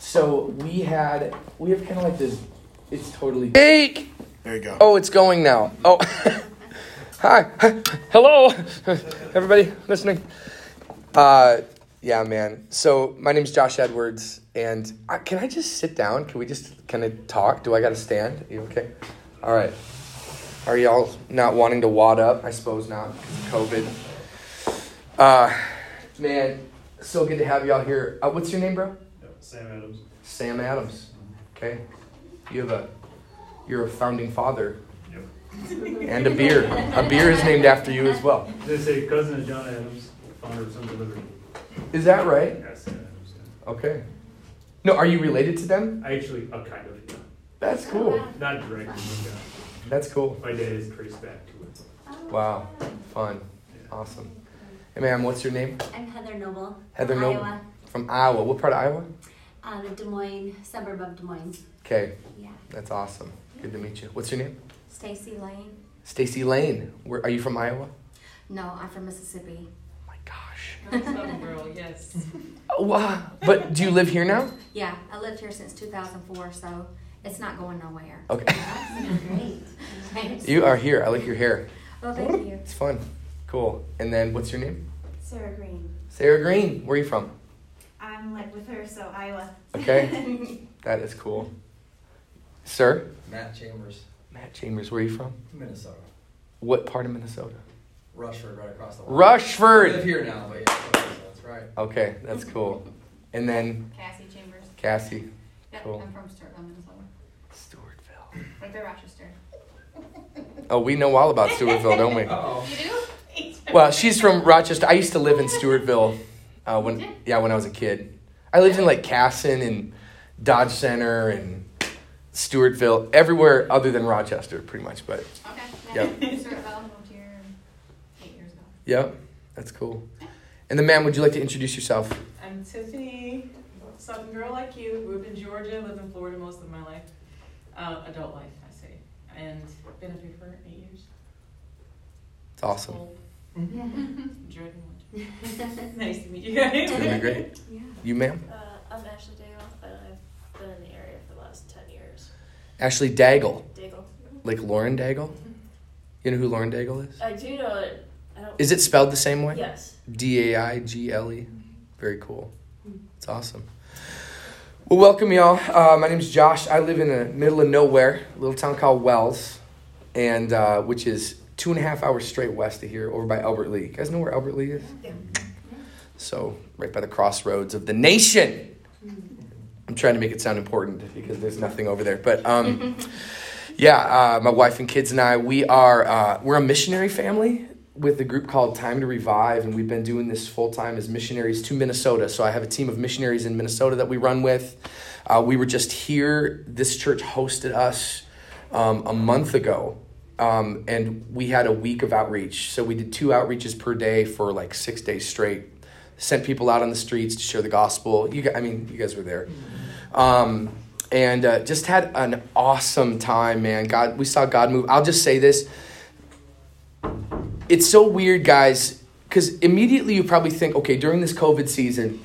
So we had we have kind of like this. It's totally fake. There you go. Oh, it's going now. Oh, hi, hello, everybody listening. Uh, yeah, man. So my name's Josh Edwards, and I, can I just sit down? Can we just kind of talk? Do I got to stand? you okay? All right. Are y'all not wanting to wad up? I suppose not COVID. Uh, man, so good to have y'all here. Uh, what's your name, bro? Yep, Sam Adams. Sam Adams. Okay. You have a you're a founding father. Yep. And a beer. A beer is named after you as well. They say cousin of John Adams, founder of Sons of Liberty. Is that right? Yeah, Sam Adams. yeah. Okay. No, are you related to them? I actually, uh, kind of, yeah. That's cool. Not directly, but yeah. That's cool. My dad is traced back to it. Wow. Fun. Awesome. Hey ma'am, what's your name? I'm Heather Noble. Heather from Noble. Iowa. From Iowa. What part of Iowa? Uh, the Des Moines, suburb of Des Moines. Okay, Yeah. that's awesome. Good to meet you. What's your name? Stacy Lane. Stacy Lane. Where are you from Iowa? No, I'm from Mississippi. Oh my gosh. Southern girl, yes. Oh, wow. But do you live here now? Yeah, I lived here since 2004, so it's not going nowhere. Okay. Great. You are here. I like your hair. Well, thank you. It's fun. Cool. And then what's your name? Sarah Green. Sarah Green. Where are you from? I'm like with her, so Iowa. Okay. That is cool. Sir? Matt Chambers, Matt Chambers, where are you from? Minnesota. What part of Minnesota? Rushford, right across the water. I live Rushford! here now, but yeah, that's right. Okay, that's cool. And then Cassie Chambers. Cassie, Yep, Cool. I'm from Stewartville, Minnesota. Stewartville. Right there, Rochester. Oh, we know all about Stewartville, don't we? Uh-oh. You do? Well, she's from Rochester. I used to live in Stewartville uh, when, yeah, when I was a kid. I lived in like Kasson and Dodge Center and Stewartville, everywhere other than Rochester, pretty much. But Okay. Yep. Yeah. Stewartville, moved here eight years ago. yep, that's cool. And then, ma'am, would you like to introduce yourself? I'm Tiffany, Southern girl like you. Grew up in Georgia, lived in Florida most of my life, uh, adult life, I say, and been up here for eight years. It's awesome. Old. Enjoyed it much. nice to meet you guys. It's gonna be great. Yeah. You, ma'am? Uh, I'm Ashley Daigle, and I've been in the area for the last 10 years. Ashley Daigle, Daigle. like Lauren Daigle. You know who Lauren Daigle is? I do know it. I don't. Is it spelled the same way? Yes. D A I G L E. Very cool. It's awesome. Well, welcome y'all. Uh, my is Josh. I live in the middle of nowhere, a little town called Wells, and uh, which is two and a half hours straight west of here, over by Albert Lea. You guys know where Albert Lea is? Yeah. So right by the crossroads of the nation. I'm trying to make it sound important because there's nothing over there, but um, yeah, uh, my wife and kids and I, we are uh, we're a missionary family with a group called Time to Revive, and we've been doing this full time as missionaries to Minnesota. So I have a team of missionaries in Minnesota that we run with. Uh, we were just here. This church hosted us um, a month ago, um, and we had a week of outreach. So we did two outreaches per day for like six days straight. Sent people out on the streets to share the gospel. You, I mean, you guys were there. Um, and uh, just had an awesome time, man. God, we saw God move. I'll just say this: it's so weird, guys, because immediately you probably think, okay, during this COVID season,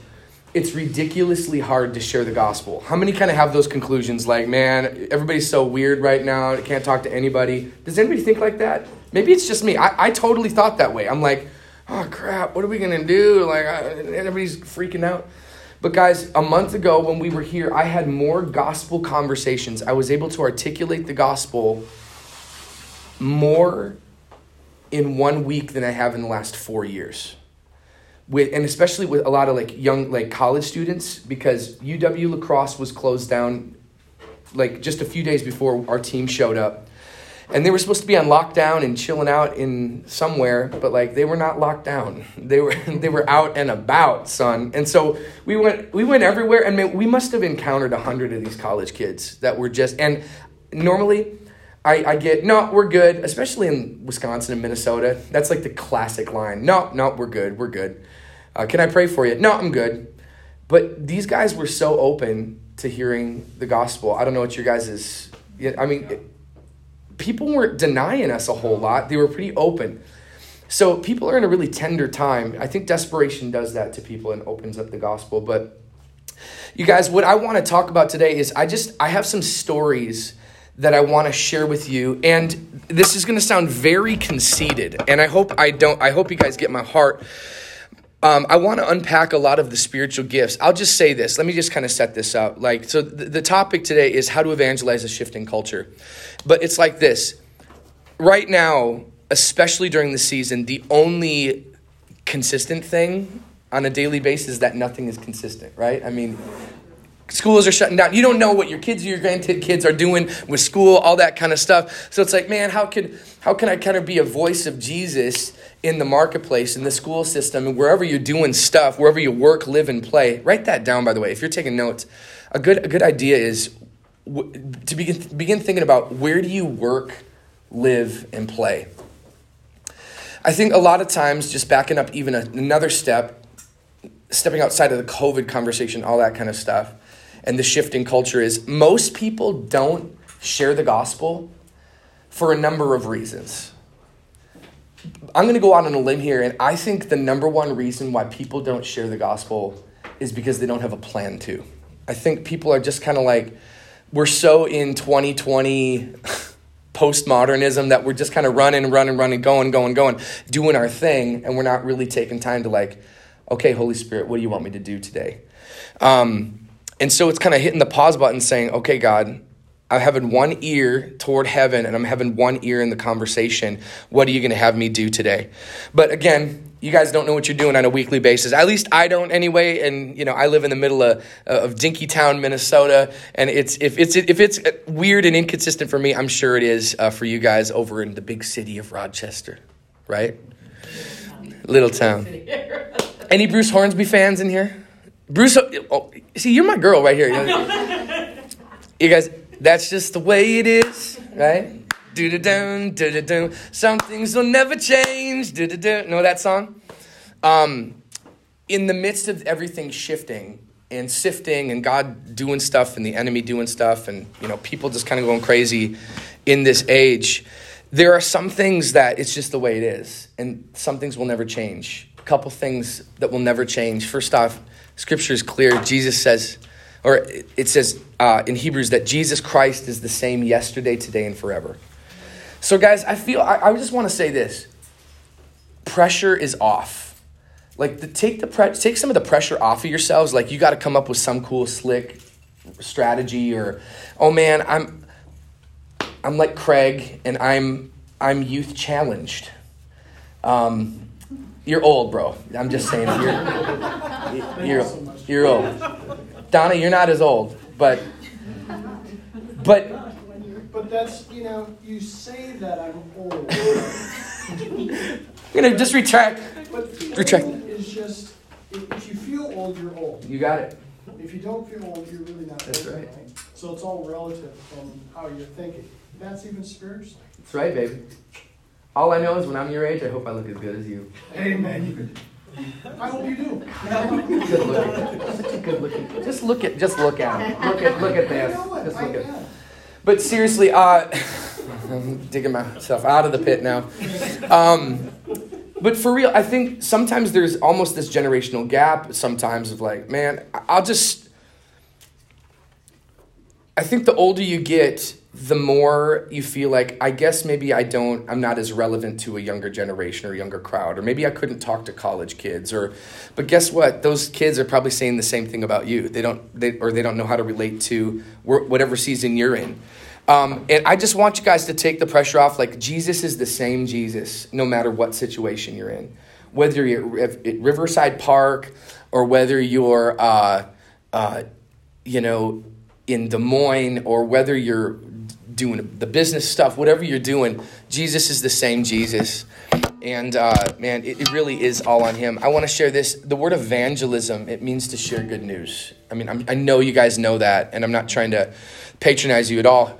it's ridiculously hard to share the gospel. How many kind of have those conclusions? Like, man, everybody's so weird right now. I can't talk to anybody. Does anybody think like that? Maybe it's just me. I, I totally thought that way. I'm like, oh crap, what are we gonna do? Like, I, everybody's freaking out. But guys, a month ago when we were here, I had more gospel conversations. I was able to articulate the gospel more in one week than I have in the last four years. With, and especially with a lot of like young like college students because UW La Crosse was closed down like just a few days before our team showed up. And they were supposed to be on lockdown and chilling out in somewhere but like they were not locked down. They were they were out and about son. And so we went we went everywhere and we must have encountered a hundred of these college kids that were just and normally I, I get no we're good especially in wisconsin and minnesota. That's like the classic line no no we're good we're good uh, can i pray for you no i'm good but these guys were so open to hearing the gospel i don't know what your guys is i mean it- people weren't denying us a whole lot. They were pretty open. So people are in a really tender time. I think desperation does that to people and opens up the gospel. But You guys, what I want to talk about today is I just I have some stories that I want to share with you and this is going to sound very conceited and I hope I don't I hope you guys get my heart. Um, I want to unpack a lot of the spiritual gifts. I'll just say this. Let me just kind of set this up. Like, so the, the topic today is how to evangelize a shifting culture. But it's like this. Right now, especially during the season, the only consistent thing on a daily basis is that nothing is consistent, right? I mean, schools are shutting down. You don't know what your kids or your grandkids are doing with school, all that kind of stuff. So it's like, man, how could how can I kind of be a voice of Jesus in the marketplace, in the school system, and wherever you're doing stuff, wherever you work, live, and play? Write that down, by the way. If you're taking notes, a good a good idea is to begin begin thinking about where do you work, live, and play. I think a lot of times, just backing up even a, another step, stepping outside of the COVID conversation, all that kind of stuff, and the shifting culture is most people don't share the gospel for a number of reasons. I'm going to go out on a limb here, and I think the number one reason why people don't share the gospel is because they don't have a plan to. I think people are just kind of like, we're so in 2020 postmodernism that we're just kind of running, running, running, going, going, going, doing our thing, and we're not really taking time to like, okay, Holy Spirit, what do you want me to do today? Um, and so it's kind of hitting the pause button saying, okay, God, I'm having one ear toward heaven and I'm having one ear in the conversation. What are you going to have me do today? But again, you guys don't know what you're doing on a weekly basis. At least I don't anyway. And you know, I live in the middle of, of Dinkytown, Minnesota, and it's if it's if it's weird and inconsistent for me, I'm sure it is uh, for you guys over in the big city of Rochester, right? Little town. Any Bruce Hornsby fans in here? Bruce, oh, see, you're my girl right here. You guys, that's just the way it is, right? Do da dun, do da dun. Some things will never change. Do da dun. Know that song? Um, in the midst of everything shifting and sifting, and God doing stuff, and the enemy doing stuff, and you know people just kind of going crazy in this age, there are some things that it's just the way it is, and some things will never change. A couple things that will never change. First off Scripture is clear. Jesus says, or it says uh, in Hebrews that Jesus Christ is the same yesterday, today, and forever. So, guys, I feel I, I just want to say this: pressure is off. Like, the, take the pre- take some of the pressure off of yourselves. Like, you got to come up with some cool, slick strategy, or oh man, I'm I'm like Craig, and I'm I'm youth challenged. Um, you're old, bro. I'm just saying. You're, you're, you're old. Donna, you're not as old, but but But that's you know you say that I'm old, I'm gonna just retract. but Retract. is just if you feel old, you're old. You got it. If you don't feel old, you're really not That's old, right. So it's all relative from how you're thinking. That's even spiritually. That's right, baby. All I know is when I'm your age, I hope I look as good as you. Amen. I hope you do. Good looking. Such a good looking. Just look at just look at him. Look at look at You this. Just look at. But seriously, uh, I'm digging myself out of the pit now. Um, but for real, I think sometimes there's almost this generational gap. Sometimes of like, man, I'll just. I think the older you get, the more you feel like I guess maybe I don't I'm not as relevant to a younger generation or younger crowd or maybe I couldn't talk to college kids or but guess what? Those kids are probably saying the same thing about you. They don't they or they don't know how to relate to whatever season you're in. Um, and I just want you guys to take the pressure off like Jesus is the same Jesus no matter what situation you're in. Whether you're at Riverside Park or whether you're uh, uh, you know in Des Moines or whether you're doing the business stuff, whatever you're doing, Jesus is the same Jesus. And uh, man, it, it really is all on Him. I want to share this. The word evangelism, it means to share good news. I mean, I'm, I know you guys know that, and I'm not trying to patronize you at all.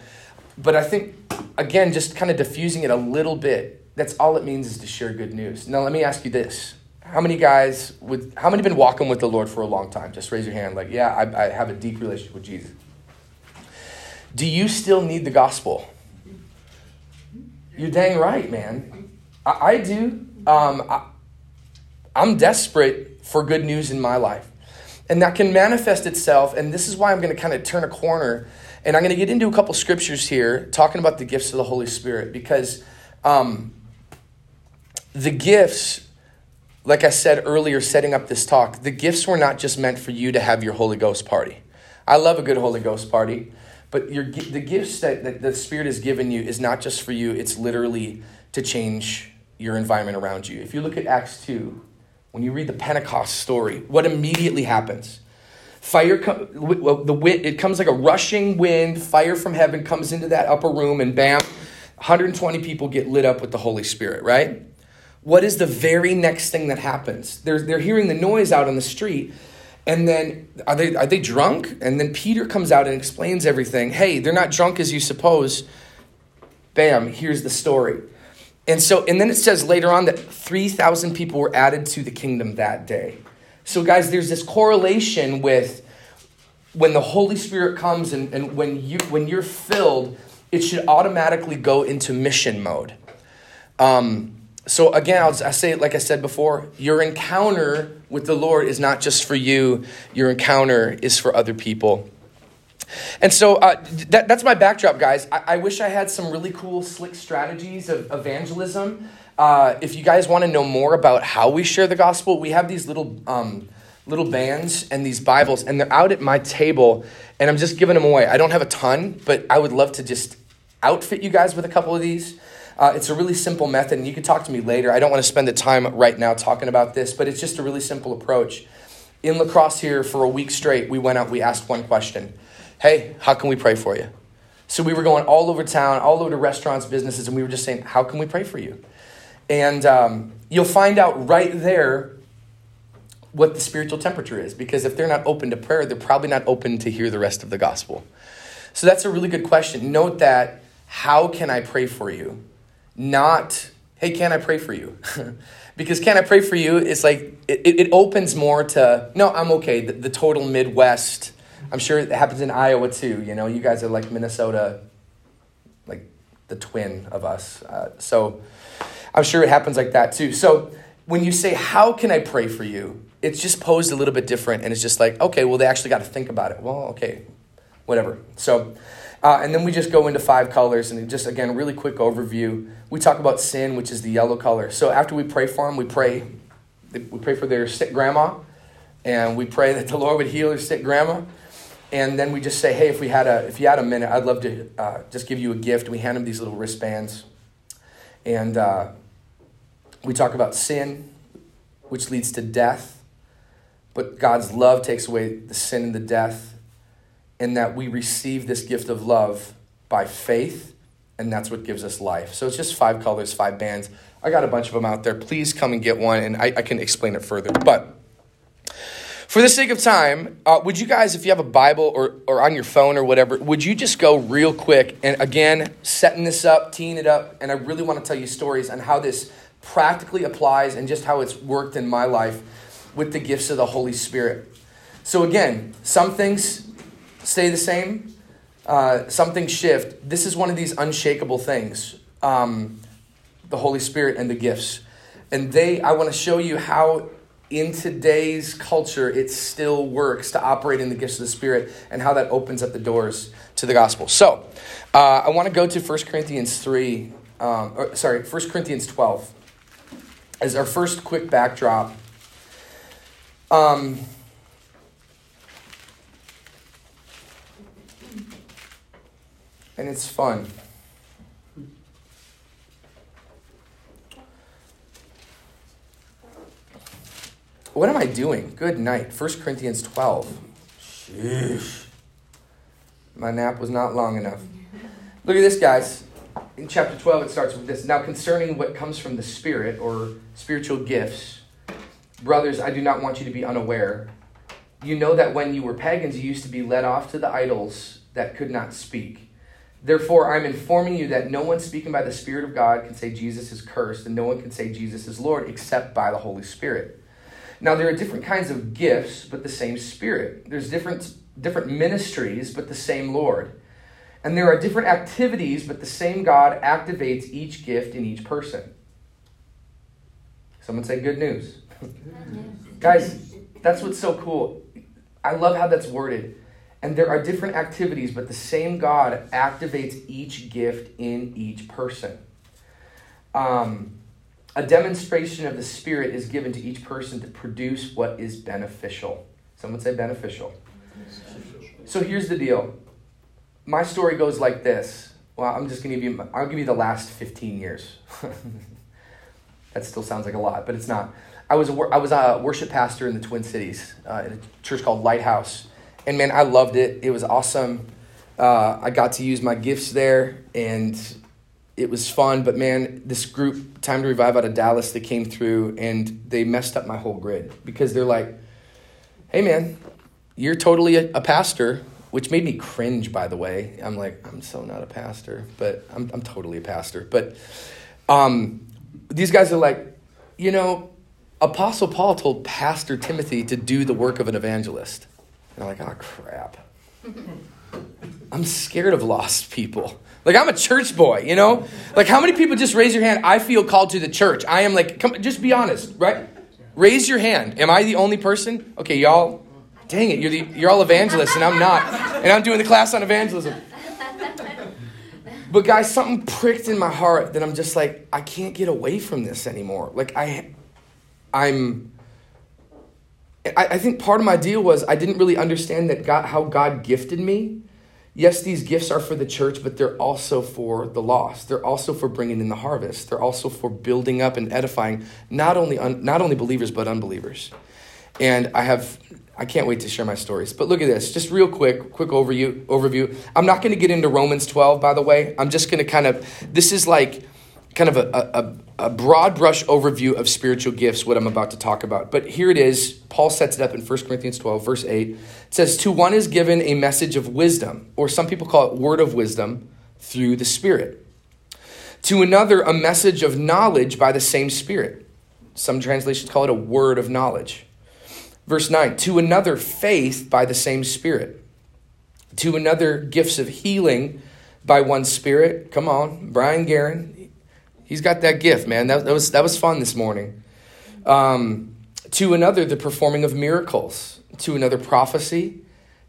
But I think, again, just kind of diffusing it a little bit, that's all it means is to share good news. Now, let me ask you this. How many guys with how many been walking with the Lord for a long time? Just raise your hand. Like, yeah, I, I have a deep relationship with Jesus. Do you still need the gospel? You're dang right, man. I, I do. Um, I, I'm desperate for good news in my life. And that can manifest itself, and this is why I'm going to kind of turn a corner. And I'm going to get into a couple scriptures here talking about the gifts of the Holy Spirit because um, the gifts, like I said earlier, setting up this talk, the gifts were not just meant for you to have your Holy Ghost party. I love a good Holy Ghost party, but your, the gifts that, that the Spirit has given you is not just for you, it's literally to change your environment around you. If you look at Acts 2, when you read the Pentecost story, what immediately happens? Fire, the wind, it comes like a rushing wind. Fire from heaven comes into that upper room, and bam, 120 people get lit up with the Holy Spirit, right? What is the very next thing that happens? They're, they're hearing the noise out on the street, and then are they, are they drunk? And then Peter comes out and explains everything. Hey, they're not drunk as you suppose. Bam, here's the story. And so, and then it says later on that 3,000 people were added to the kingdom that day. So, guys, there's this correlation with when the Holy Spirit comes and, and when, you, when you're filled, it should automatically go into mission mode. Um, so, again, I'll, I say it like I said before your encounter with the Lord is not just for you, your encounter is for other people. And so uh, that, that's my backdrop, guys. I, I, wish I had some really cool, slick strategies of evangelism. Uh, if you guys want to know more about how we share the gospel, we have these little um, little bands and these Bibles, and they're out at my table, and I'm just giving them away. I don't have a ton, but I would love to just outfit you guys with a couple of these. Uh, it's a really simple method, and you can talk to me later. I don't want to spend the time right now talking about this, but it's just a really simple approach. In La Crosse here, for a week straight, we went out, we asked one question Hey, how can we pray for you? So we were going all over town, all over to restaurants, businesses, and we were just saying, How can we pray for you? And um, you'll find out right there what the spiritual temperature is, because if they're not open to prayer, they're probably not open to hear the rest of the gospel. So that's a really good question. Note that how can I pray for you? Not, hey, can I pray for you? because can I pray for you It's like, it, it opens more to, no, I'm okay, the, the total Midwest I'm sure it happens in Iowa too. You know, you guys are like Minnesota, like the twin of us. Uh, so I'm sure it happens like that too. So when you say, How can I pray for you? It's just posed a little bit different. And it's just like, okay, well, they actually got to think about it. Well, okay, whatever. So, uh, and then we just go into five colors and just, again, really quick overview. We talk about sin, which is the yellow color. So after we pray for them, we pray. We pray for their sick grandma, and we pray that the Lord would heal her sick grandma and then we just say, hey, if we had a if you had a minute, I'd love to uh, just give you a gift. We hand them these little wristbands, and uh, we talk about sin, which leads to death, but God's love takes away the sin and the death, and that we receive this gift of love by faith, and that's what gives us life. So it's just five colors, five bands. I got a bunch of them out there. Please come and get one, and I, I can explain it further, but. For the sake of time, uh, would you guys, if you have a Bible or, or on your phone or whatever, would you just go real quick and again, setting this up, teeing it up, and I really want to tell you stories on how this practically applies and just how it's worked in my life with the gifts of the Holy Spirit. So, again, some things stay the same, uh, some things shift. This is one of these unshakable things um, the Holy Spirit and the gifts. And they, I want to show you how in today's culture, it still works to operate in the gifts of the Spirit and how that opens up the doors to the gospel. So, uh, I want to go to 1 Corinthians 3, um, or, sorry, 1 Corinthians 12 as our first quick backdrop. Um, and it's fun. What am I doing? Good night. 1 Corinthians 12. Sheesh. My nap was not long enough. Look at this, guys. In chapter 12, it starts with this. Now, concerning what comes from the Spirit or spiritual gifts, brothers, I do not want you to be unaware. You know that when you were pagans, you used to be led off to the idols that could not speak. Therefore, I'm informing you that no one speaking by the Spirit of God can say Jesus is cursed, and no one can say Jesus is Lord except by the Holy Spirit. Now, there are different kinds of gifts, but the same Spirit. There's different, different ministries, but the same Lord. And there are different activities, but the same God activates each gift in each person. Someone say good news. Guys, that's what's so cool. I love how that's worded. And there are different activities, but the same God activates each gift in each person. Um, a demonstration of the Spirit is given to each person to produce what is beneficial. Someone say beneficial. So here's the deal. My story goes like this. Well, I'm just gonna give you. I'll give you the last 15 years. that still sounds like a lot, but it's not. I was a, I was a worship pastor in the Twin Cities uh, in a church called Lighthouse, and man, I loved it. It was awesome. Uh, I got to use my gifts there, and it was fun. But man, this group, Time to Revive out of Dallas, they came through and they messed up my whole grid because they're like, "Hey, man, you're totally a, a pastor." Which made me cringe, by the way. I'm like, I'm so not a pastor, but I'm, I'm totally a pastor. But um, these guys are like, you know, Apostle Paul told Pastor Timothy to do the work of an evangelist. I'm like, oh, crap. I'm scared of lost people. Like, I'm a church boy, you know? Like, how many people just raise your hand? I feel called to the church. I am like, come, just be honest, right? Raise your hand. Am I the only person? Okay, y'all, dang it, you're, the, you're all evangelists and I'm not. And I'm doing the class on evangelism. But guys, something pricked in my heart that I'm just like, I can't get away from this anymore. Like I I'm I, I think part of my deal was I didn't really understand that God how God gifted me. Yes, these gifts are for the church, but they're also for the lost. They're also for bringing in the harvest. They're also for building up and edifying not only un, not only believers but unbelievers. And I have I can't wait to share my stories. But look at this, just real quick, quick overview. Overview. I'm not going to get into Romans 12, by the way. I'm just going to kind of. This is like kind of a, a, a broad brush overview of spiritual gifts. What I'm about to talk about. But here it is. Paul sets it up in 1 Corinthians 12, verse 8. It says, "To one is given a message of wisdom, or some people call it word of wisdom, through the Spirit. To another, a message of knowledge by the same Spirit. Some translations call it a word of knowledge." Verse 9, to another, faith by the same Spirit. To another, gifts of healing by one Spirit. Come on, Bryan Guerin. He's got that gift, man. That, that was, that was fun this morning. Um, to another, the performing of miracles. To another, prophecy.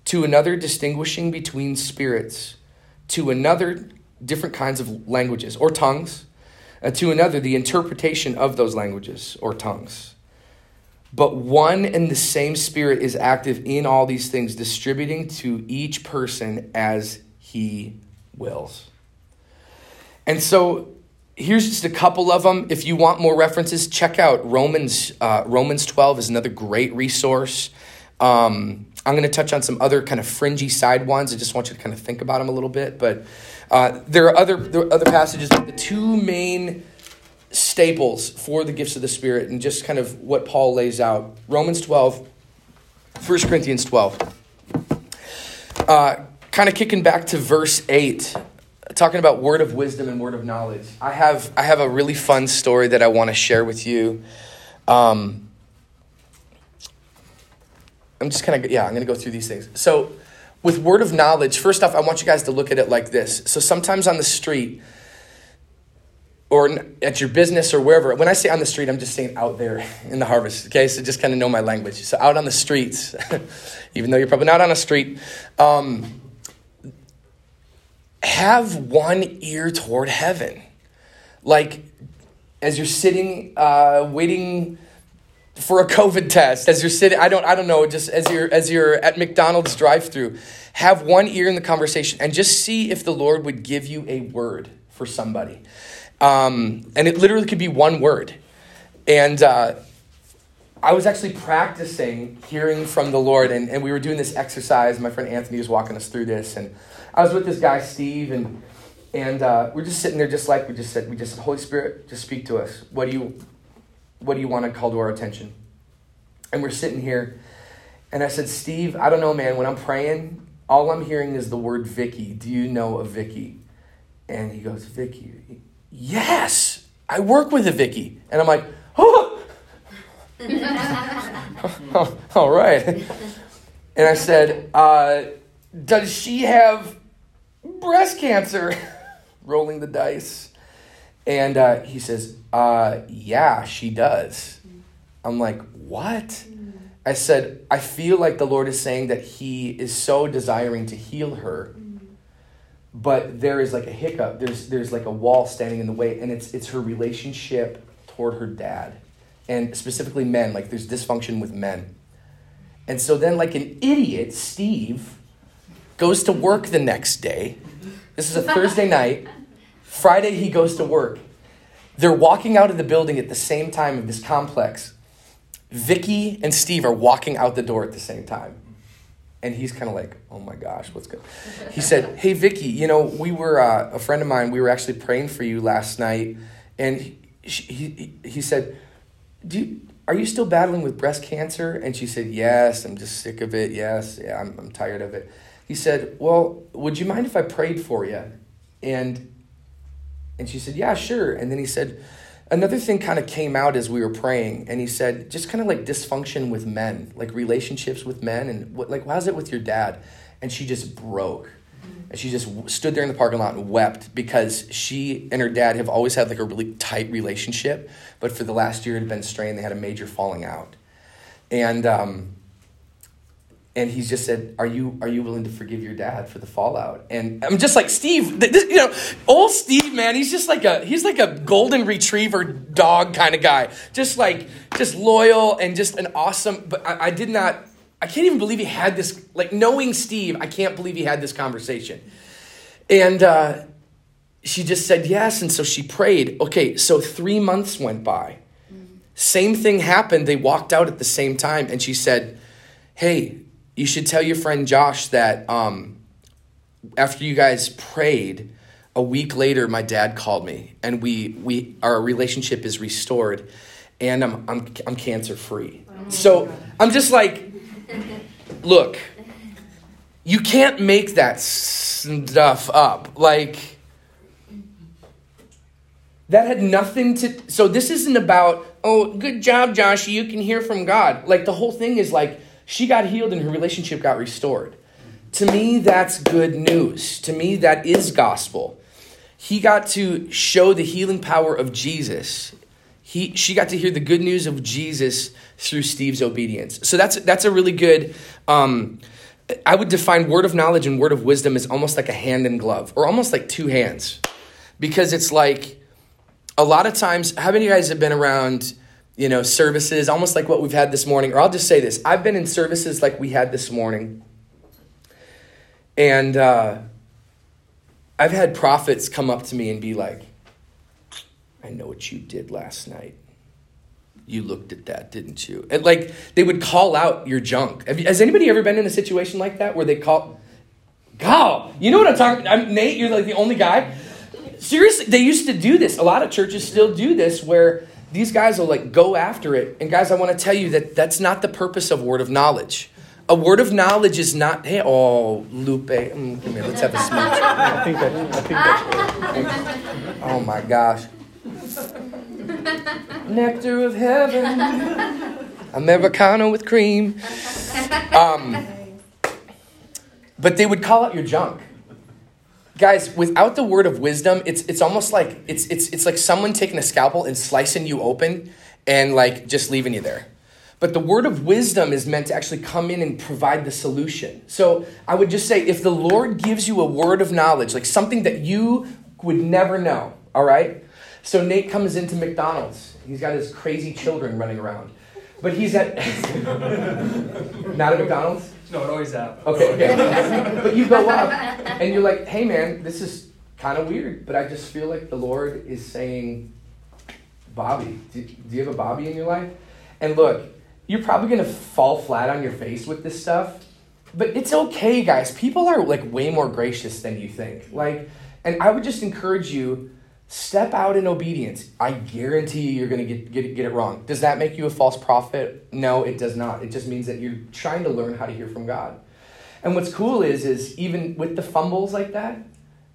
To another, distinguishing between spirits. To another, different kinds of languages or tongues. And to another, the interpretation of those languages or tongues. But one and the same Spirit is active in all these things, distributing to each person as he wills. And so here's just a couple of them. If you want more references, check out Romans. Uh, Romans 12 is another great resource. Um, I'm going to touch on some other kind of fringy side ones. I just want you to kind of think about them a little bit. But uh, there are other there are other passages. But the two main staples for the gifts of the Spirit and just kind of what Paul lays out. Romans 12, 1 Corinthians 12. Uh, kind of kicking back to verse 8, talking about word of wisdom and word of knowledge. I have, I have a really fun story that I want to share with you. Um, I'm just kind of, yeah, I'm going to go through these things. So, with word of knowledge, first off, I want you guys to look at it like this. So, sometimes on the street, or at your business or wherever. When I say on the street, I'm just saying out there in the harvest. Okay, so just kind of know my language. So out on the streets, even though you're probably not on a street, um, have one ear toward heaven. Like as you're sitting, uh, waiting for a COVID test, as you're sitting, I don't, I don't know, just as you're as you're at McDonald's drive-through, have one ear in the conversation and just see if the Lord would give you a word for somebody. Um, and it literally could be one word. And uh, I was actually practicing hearing from the Lord, and, and we were doing this exercise. My friend Anthony was walking us through this, and I was with this guy, Steve, and and uh, we're just sitting there, just like we just said. We just said, Holy Spirit, just speak to us. What do you, what do you want to call to our attention? And we're sitting here, and I said, Steve, I don't know, man. When I'm praying, all I'm hearing is the word Vicky. Do you know a Vicky? And he goes, Vicky yes, I work with a Vicky. And I'm like, oh. all right. And I said, uh, does she have breast cancer? Rolling the dice. And uh, he says, uh, yeah, she does. I'm like, what? I said, I feel like the Lord is saying that He is so desiring to heal her, but there is like a hiccup. There's there's like a wall standing in the way, and it's it's her relationship toward her dad, and specifically men. Like there's dysfunction with men, and so then like an idiot, Steve goes to work the next day. This is a Thursday night. Friday he goes to work. They're walking out of the building at the same time of this complex. Vicky and Steve are walking out the door at the same time. And he's kind of like, oh my gosh, what's good? He said, hey, Vicky, you know, we were, uh, a friend of mine, we were actually praying for you last night. And he, he, he said, Do you, are you still battling with breast cancer? And she said, yes, I'm just sick of it. Yes, yeah, I'm, I'm tired of it. He said, well, would you mind if I prayed for you? And, and she said, yeah, sure. And then he said, another thing kind of came out as we were praying and he said just kind of like dysfunction with men like relationships with men and what like how's it with your dad and she just broke and she just stood there in the parking lot and wept because she and her dad have always had like a really tight relationship but for the last year it had been strained they had a major falling out and um, and he's just said, "Are you are you willing to forgive your dad for the fallout?" And I'm just like Steve, this, you know, old Steve, man. He's just like a he's like a golden retriever dog kind of guy, just like just loyal and just an awesome. But I, I did not, I can't even believe he had this. Like knowing Steve, I can't believe he had this conversation. And uh, she just said yes, and so she prayed. Okay, so three months went by. Same thing happened. They walked out at the same time, and she said, "Hey." You should tell your friend Josh that um, after you guys prayed, a week later, my dad called me, and we we our relationship is restored, and I'm I'm I'm cancer free. So I'm just like, look, you can't make that stuff up. Like that had nothing to. So this isn't about oh, good job, Josh. You can hear from God. Like the whole thing is like she got healed and her relationship got restored. To me, that's good news. To me, that is gospel. He got to show the healing power of Jesus. He, she got to hear the good news of Jesus through Steve's obedience. So that's that's a really good. Um, I would define word of knowledge and word of wisdom as almost like a hand and glove, or almost like two hands, because it's like a lot of times. How many of you guys have been around? You know, services, almost like what we've had this morning. Or I'll just say this I've been in services like we had this morning. And uh, I've had prophets come up to me and be like, I know what you did last night. You looked at that, didn't you? And like they would call out your junk. You, has anybody ever been in a situation like that where they call, God, you know what I'm talking? I'm Nate. You're like the only guy. Seriously, they used to do this. A lot of churches still do this, where these guys will like go after it. And guys, I want to tell you that that's not the purpose of word of knowledge. A word of knowledge is not, hey, oh, Lupe, mm, come here, let's have a smooch. I think that, I think that's Oh my gosh. Nectar of heaven, Americano with cream. Um, but they would call out your junk guys without the word of wisdom it's it's almost like it's it's it's like someone taking a scalpel and slicing you open and like just leaving you there. But the word of wisdom is meant to actually come in and provide the solution. So i would just say if the lord gives you a word of knowledge like something that you would never know all right? So nate comes into mcdonald's. He's got his crazy children running around. But he's at not at mcdonald's no, it always happens. Okay, okay. but you go up and you're like, hey man, this is kind of weird, but I just feel like the Lord is saying, Bobby, do, do you have a Bobby in your life? And look, you're probably gonna fall flat on your face with this stuff, but it's okay, guys. People are like way more gracious than you think. Like, and I would just encourage you Step out in obedience. I guarantee you you're going to get, get, get it wrong. Does that make you a false prophet? No, it does not. It just means that you're trying to learn how to hear from God. And what's cool is, is even with the fumbles like that,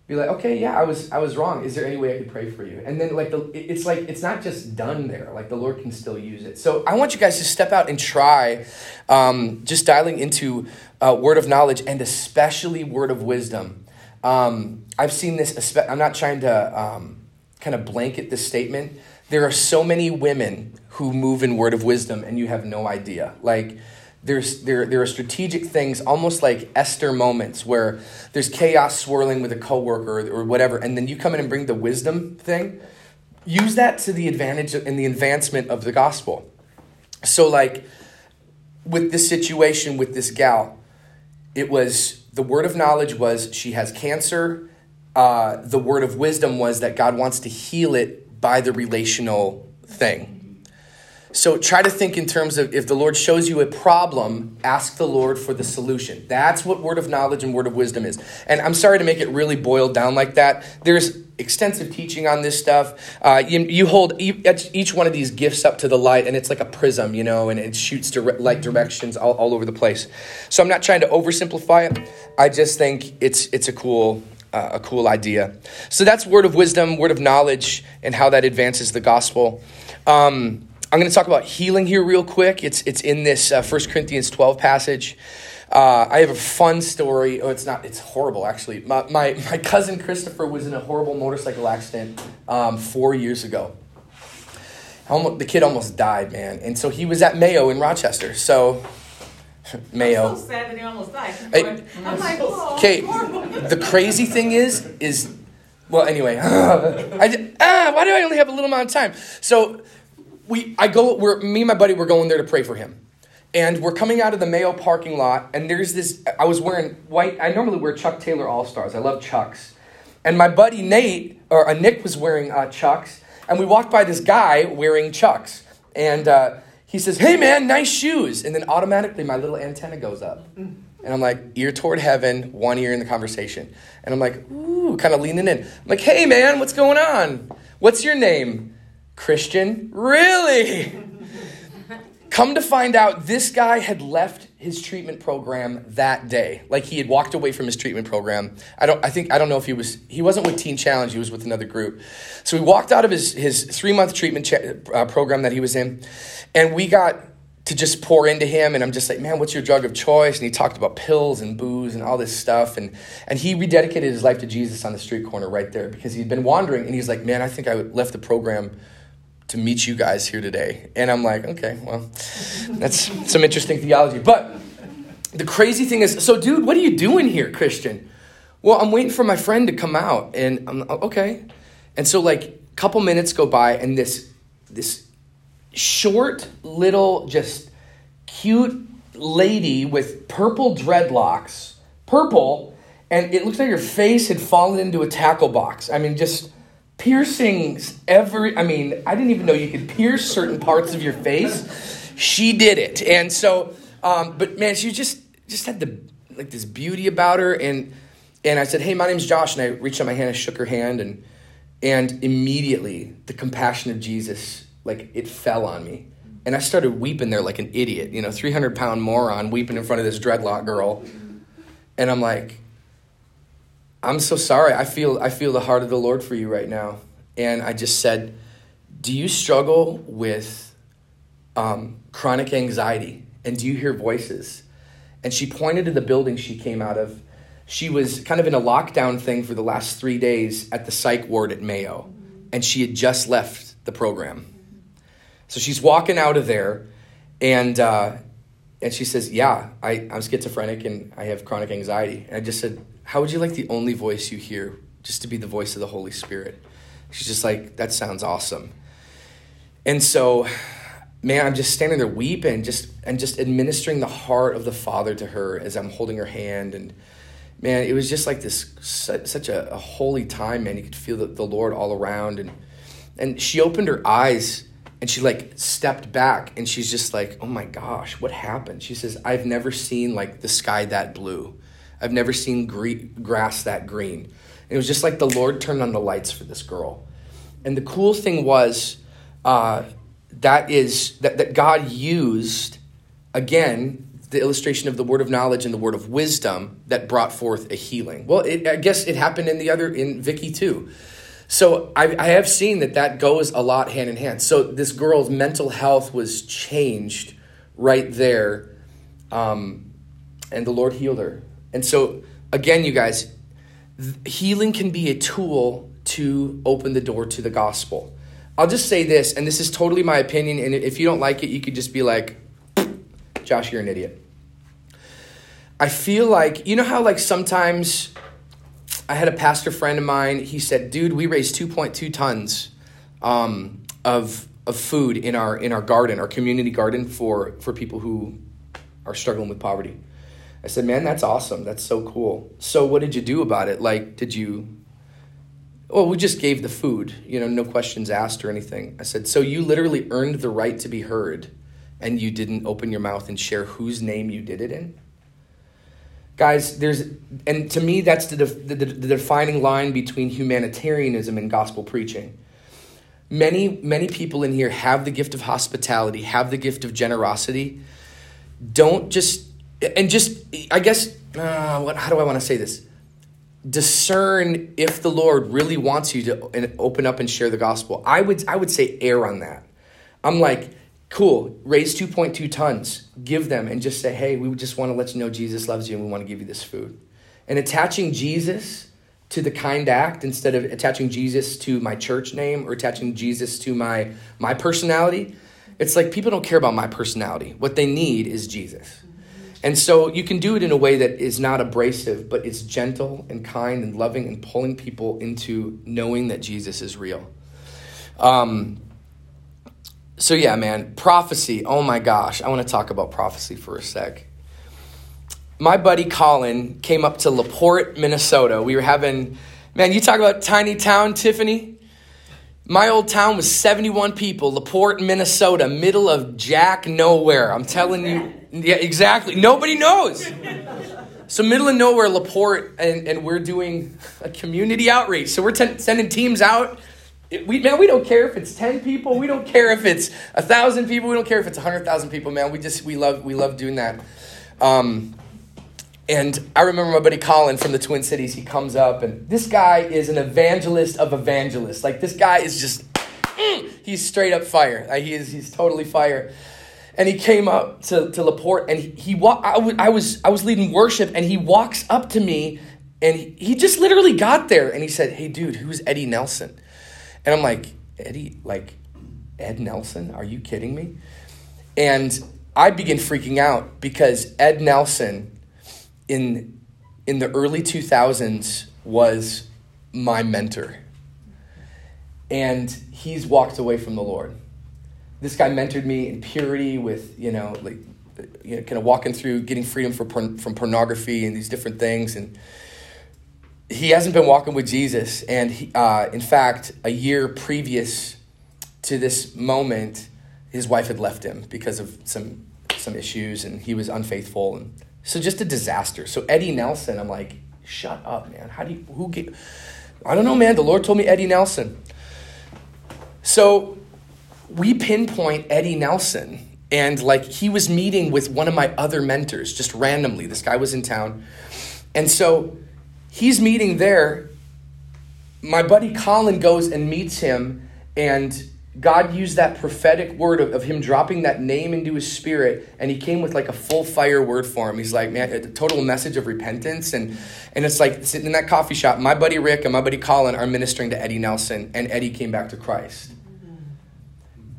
be like, okay, yeah, I was, I was wrong. Is there any way I could pray for you? And then like the, it's like it's not just done there. Like the Lord can still use it. So I want you guys to step out and try, um, just dialing into uh, word of knowledge and especially word of wisdom. Um, I've seen this. I'm not trying to. Um, kind of blanket this statement. There are so many women who move in word of wisdom, and you have no idea. Like, there's there there are strategic things almost like Esther moments where there's chaos swirling with a coworker or, or whatever and then you come in and bring the wisdom thing use that to the advantage and the advancement of the gospel so like with this situation with this gal it was the word of knowledge was she has cancer uh, the word of wisdom was that god wants to heal it by the relational thing so try to think in terms of if the Lord shows you a problem, ask the Lord for the solution. That's what word of knowledge and word of wisdom is. And I'm sorry to make it really boiled down like that. There's extensive teaching on this stuff. Uh, you, you, hold each one of these gifts up to the light, and it's like a prism, you know, and it shoots dire- light directions all, all over the place. So I'm not trying to oversimplify it. I just think it's it's a cool uh, a cool idea. So that's word of wisdom, word of knowledge, and how that advances the gospel. Um, I'm going to talk about healing here real quick. It's, it's in this uh, 1 Corinthians 12 passage. Uh, I have a fun story. Oh, it's not, it's horrible actually. My, my, my cousin Christopher was in a horrible motorcycle accident um, four years ago. Almost, the kid almost died, man. And so he was at Mayo in Rochester. So, Mayo. I'm so sad that he almost died. Hey, I'm like, oh, Okay, the crazy thing is, is, well, anyway, I, ah, why do I only have a little amount of time? So, we I go we're me and my buddy were going there to pray for him. And we're coming out of the Mayo parking lot, and there's this. I was wearing white. I normally wear Chuck Taylor All Stars. I love Chucks. And my buddy Nate, or uh, Nick, was wearing uh, Chucks. And we walked by this guy wearing Chucks. And uh, he says, Hey man, nice shoes. And then automatically my little antenna goes up. Mm. And I'm like, ear toward heaven, one ear in the conversation. And I'm like, ooh, kind of leaning in. I'm like, hey man, what's going on? What's your name? Christian? Really? Come to find out, this guy had left his treatment program that day. Like he had walked away from his treatment program. I don't. I think I don't know if he was. He wasn't with Teen Challenge. He was with another group. So he walked out of his his three month treatment cha- uh, program that he was in, and we got to just pour into him. And I'm just like, man, what's your drug of choice? And he talked about pills and booze and all this stuff. And and he rededicated his life to Jesus on the street corner right there because he'd been wandering. And he's like, man, I think I left the program to meet you guys here today. And I'm like, okay, well, that's some interesting theology. But the crazy thing is, so dude, what are you doing here, Christian? Well, I'm waiting for my friend to come out, and I'm like, okay. And so like a couple minutes go by, and this this short little just cute lady with purple dreadlocks, purple, and it looks like her face had fallen into a tackle box. I mean, just piercings every i mean i didn't even know you could pierce certain parts of your face. She did it. And so um, but man she just just had the like this beauty about her. And and i said hey my name's josh. And i reached out my hand and shook her hand and and immediately the compassion of jesus like it fell on me. And i started weeping there like an idiot you know 300 pound moron weeping in front of this dreadlock girl. And i'm like I'm so sorry. I feel I feel the heart of the Lord for you right now. And I just said, Do you struggle with um, chronic anxiety? And do you hear voices? And she pointed to the building she came out of. She was kind of in a lockdown thing for the last three days at the psych ward at Mayo. And she had just left the program. So she's walking out of there and uh, and she says, Yeah, I, I'm schizophrenic and I have chronic anxiety. And I just said, how would you like the only voice you hear just to be the voice of the Holy Spirit? She's just like, That sounds awesome. And so, man, I'm just standing there weeping, just and just administering the heart of the Father to her as I'm holding her hand. And man, it was just like this such a, a holy time, man. You could feel the, the Lord all around. And and she opened her eyes and she like stepped back and she's just like, oh my gosh, what happened? She says, I've never seen like the sky that blue. I've never seen gre- grass that green. And it was just like the Lord turned on the lights for this girl. And the cool thing was uh, that is that, that God used, again, the illustration of the word of knowledge and the word of wisdom that brought forth a healing. Well, it, I guess it happened in the other, in Vicky too. So I, I have seen that that goes a lot hand in hand. So this girl's mental health was changed right there, um, and the Lord healed her. And so, again, you guys, healing can be a tool to open the door to the gospel. I'll just say this, and this is totally my opinion, and if you don't like it, you could just be like, Josh, you're an idiot. I feel like, you know how, like, sometimes I had a pastor friend of mine, he said, dude, we raised 2.2 tons um, of, of food in our, in our garden, our community garden for, for people who are struggling with poverty. I said, man, that's awesome. That's so cool. So, what did you do about it? Like, did you well, we just gave the food, you know, no questions asked or anything. I said, so you literally earned the right to be heard and you didn't open your mouth and share whose name you did it in? Guys, there's, and to me, that's the, the, the defining line between humanitarianism and gospel preaching. Many, many people in here have the gift of hospitality, have the gift of generosity. Don't just, and just, I guess, uh, what, how do I want to say this? discern if the Lord really wants you to open up and share the gospel. I would I would say err on that. I'm like, cool, raise 2.2 tons, give them and just say, hey, we just want to let you know Jesus loves you and we want to give you this food. And attaching Jesus to the kind act instead of attaching Jesus to my church name or attaching Jesus to my my personality. It's like people don't care about my personality. What they need is Jesus. And so you can do it in a way that is not abrasive, but it's gentle and kind and loving and pulling people into knowing that Jesus is real. Um, so, yeah, man, prophecy. Oh my gosh, I want to talk about prophecy for a sec. My buddy Colin came up to LaPorte, Minnesota. We were having, man, you talk about tiny town, Tiffany. My old town was 71 people, LaPorte, Minnesota, middle of jack nowhere. I'm telling you. Yeah, exactly. Nobody knows. So, middle of nowhere, LaPorte, and, and we're doing a community outreach. So, we're ten, sending teams out. It, we, man, we don't care if it's 10 people. We don't care if it's a 1,000 people. We don't care if it's 100,000 people, man. We just, we love, we love doing that. Um, and I remember my buddy Colin from the Twin Cities. He comes up, and this guy is an evangelist of evangelists. Like, this guy is just, mm, he's straight up fire. Like, he is, he's totally fire and he came up to, to Laporte and he, he wa- I, w- I was I was leading worship and he walks up to me and he just literally got there and he said, "Hey dude, who's Eddie Nelson?" And I'm like, "Eddie, like Ed Nelson? Are you kidding me?" And I begin freaking out because Ed Nelson in in the early 2000s was my mentor. And he's walked away from the Lord this guy mentored me in purity with, you know, like, you know, kind of walking through getting freedom from, from pornography and these different things. And he hasn't been walking with Jesus. And he, uh, in fact, a year previous to this moment, his wife had left him because of some, some issues and he was unfaithful. And so just a disaster. So Eddie Nelson, I'm like, shut up, man. How do you, who get, I don't know, man. The Lord told me Eddie Nelson. So we pinpoint Eddie Nelson. And like he was meeting with one of my other mentors just randomly. This guy was in town. And so he's meeting there. My buddy Colin goes and meets him, and God used that prophetic word of, of him dropping that name into his spirit, and he came with like a full fire word for him. He's like, man, a total message of repentance. And, and it's like sitting in that coffee shop, my buddy Rick and my buddy Colin are ministering to Eddie Nelson, and Eddie came back to Christ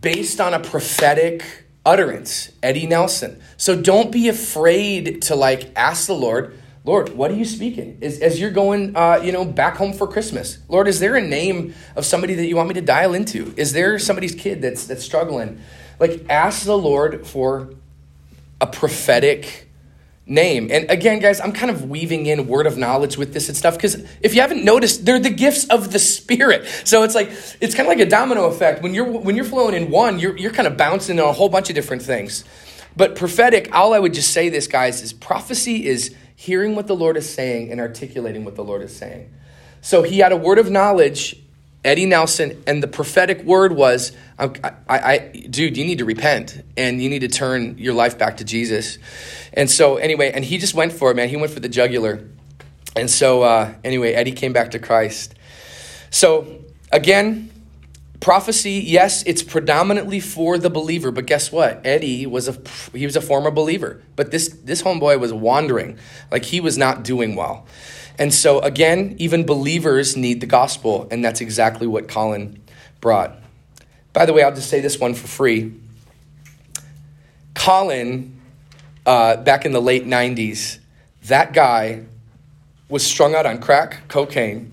based on a prophetic utterance, Eddie Nelson. So don't be afraid to like ask the Lord, Lord, what are you speaking? Is, as you're going, uh, you know, back home for Christmas, Lord, is there a name of somebody that you want me to dial into? Is there somebody's kid that's that's struggling? Like, ask the Lord for a prophetic name. And again, guys, I'm kind of weaving in word of knowledge with this and stuff because if you haven't noticed, they're the gifts of the Spirit. So it's like it's kind of like a domino effect. When you're when you're flowing in one, you're you're kind of bouncing on a whole bunch of different things. But prophetic, all I would just say this, guys, is prophecy is hearing what the Lord is saying and articulating what the Lord is saying. So he had a word of knowledge Eddie Nelson, and the prophetic word was, I, I, I, dude, you need to repent and you need to turn your life back to Jesus. And so, anyway, and he just went for it, man. He went for the jugular. And so, uh, anyway, Eddie came back to Christ. So, again, prophecy, yes, it's predominantly for the believer, but guess what? Eddie was a he was a former believer, but this this homeboy was wandering, like he was not doing well. And so, again, even believers need the gospel, and that's exactly what Colin brought. By the way, I'll just say this one for free. Colin uh, back in the late 90s. That guy was strung out on crack cocaine,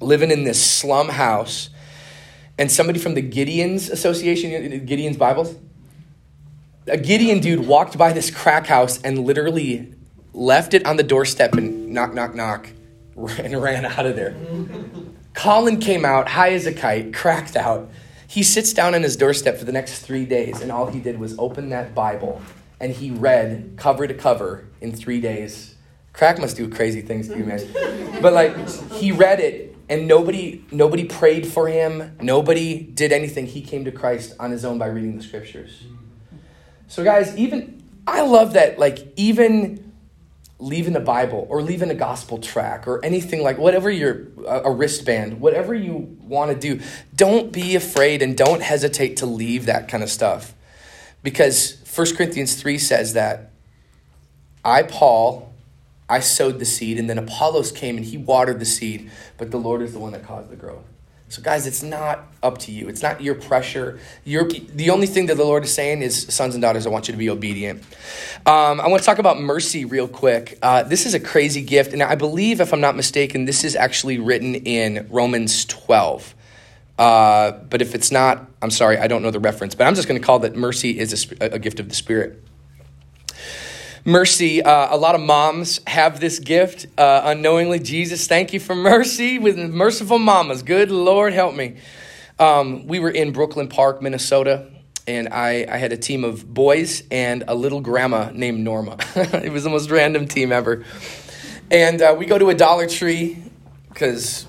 living in this slum house. And somebody from the Gideon's Association, Gideon's Bibles, a Gideon dude walked by this crack house and literally left it on the doorstep and knock, knock, knock, and ran out of there. Colin came out high as a kite, cracked out. He sits down on his doorstep for the next three days, and all he did was open that Bible and he read cover to cover in three days. Crack must do crazy things to you, man. But like, he read it, and nobody nobody prayed for him. Nobody did anything. He came to Christ on his own by reading the scriptures. So, guys, even I love that. Like, even leaving a Bible or leaving a gospel tract or anything like whatever your a wristband, whatever you want to do, don't be afraid and don't hesitate to leave that kind of stuff. Because 1 Corinthians 3 says that I Paul I sowed the seed and then Apollos came and he watered the seed, but the Lord is the one that caused the growth. So, guys, it's not up to you. It's not your pressure. You're, the only thing that the Lord is saying is, sons and daughters, I want you to be obedient. Um, I want to talk about mercy real quick. Uh, this is a crazy gift. And I believe, if I'm not mistaken, this is actually written in Romans 12. Uh, but if it's not, I'm sorry, I don't know the reference. But I'm just going to call that mercy is a, a gift of the Spirit. Mercy, uh, a lot of moms have this gift uh, unknowingly. Jesus, thank you for mercy with merciful mamas. Good Lord, help me. Um, we were in Brooklyn Park, Minnesota, and I, I had a team of boys and a little grandma named Norma. it was the most random team ever. And uh, we go to a Dollar Tree because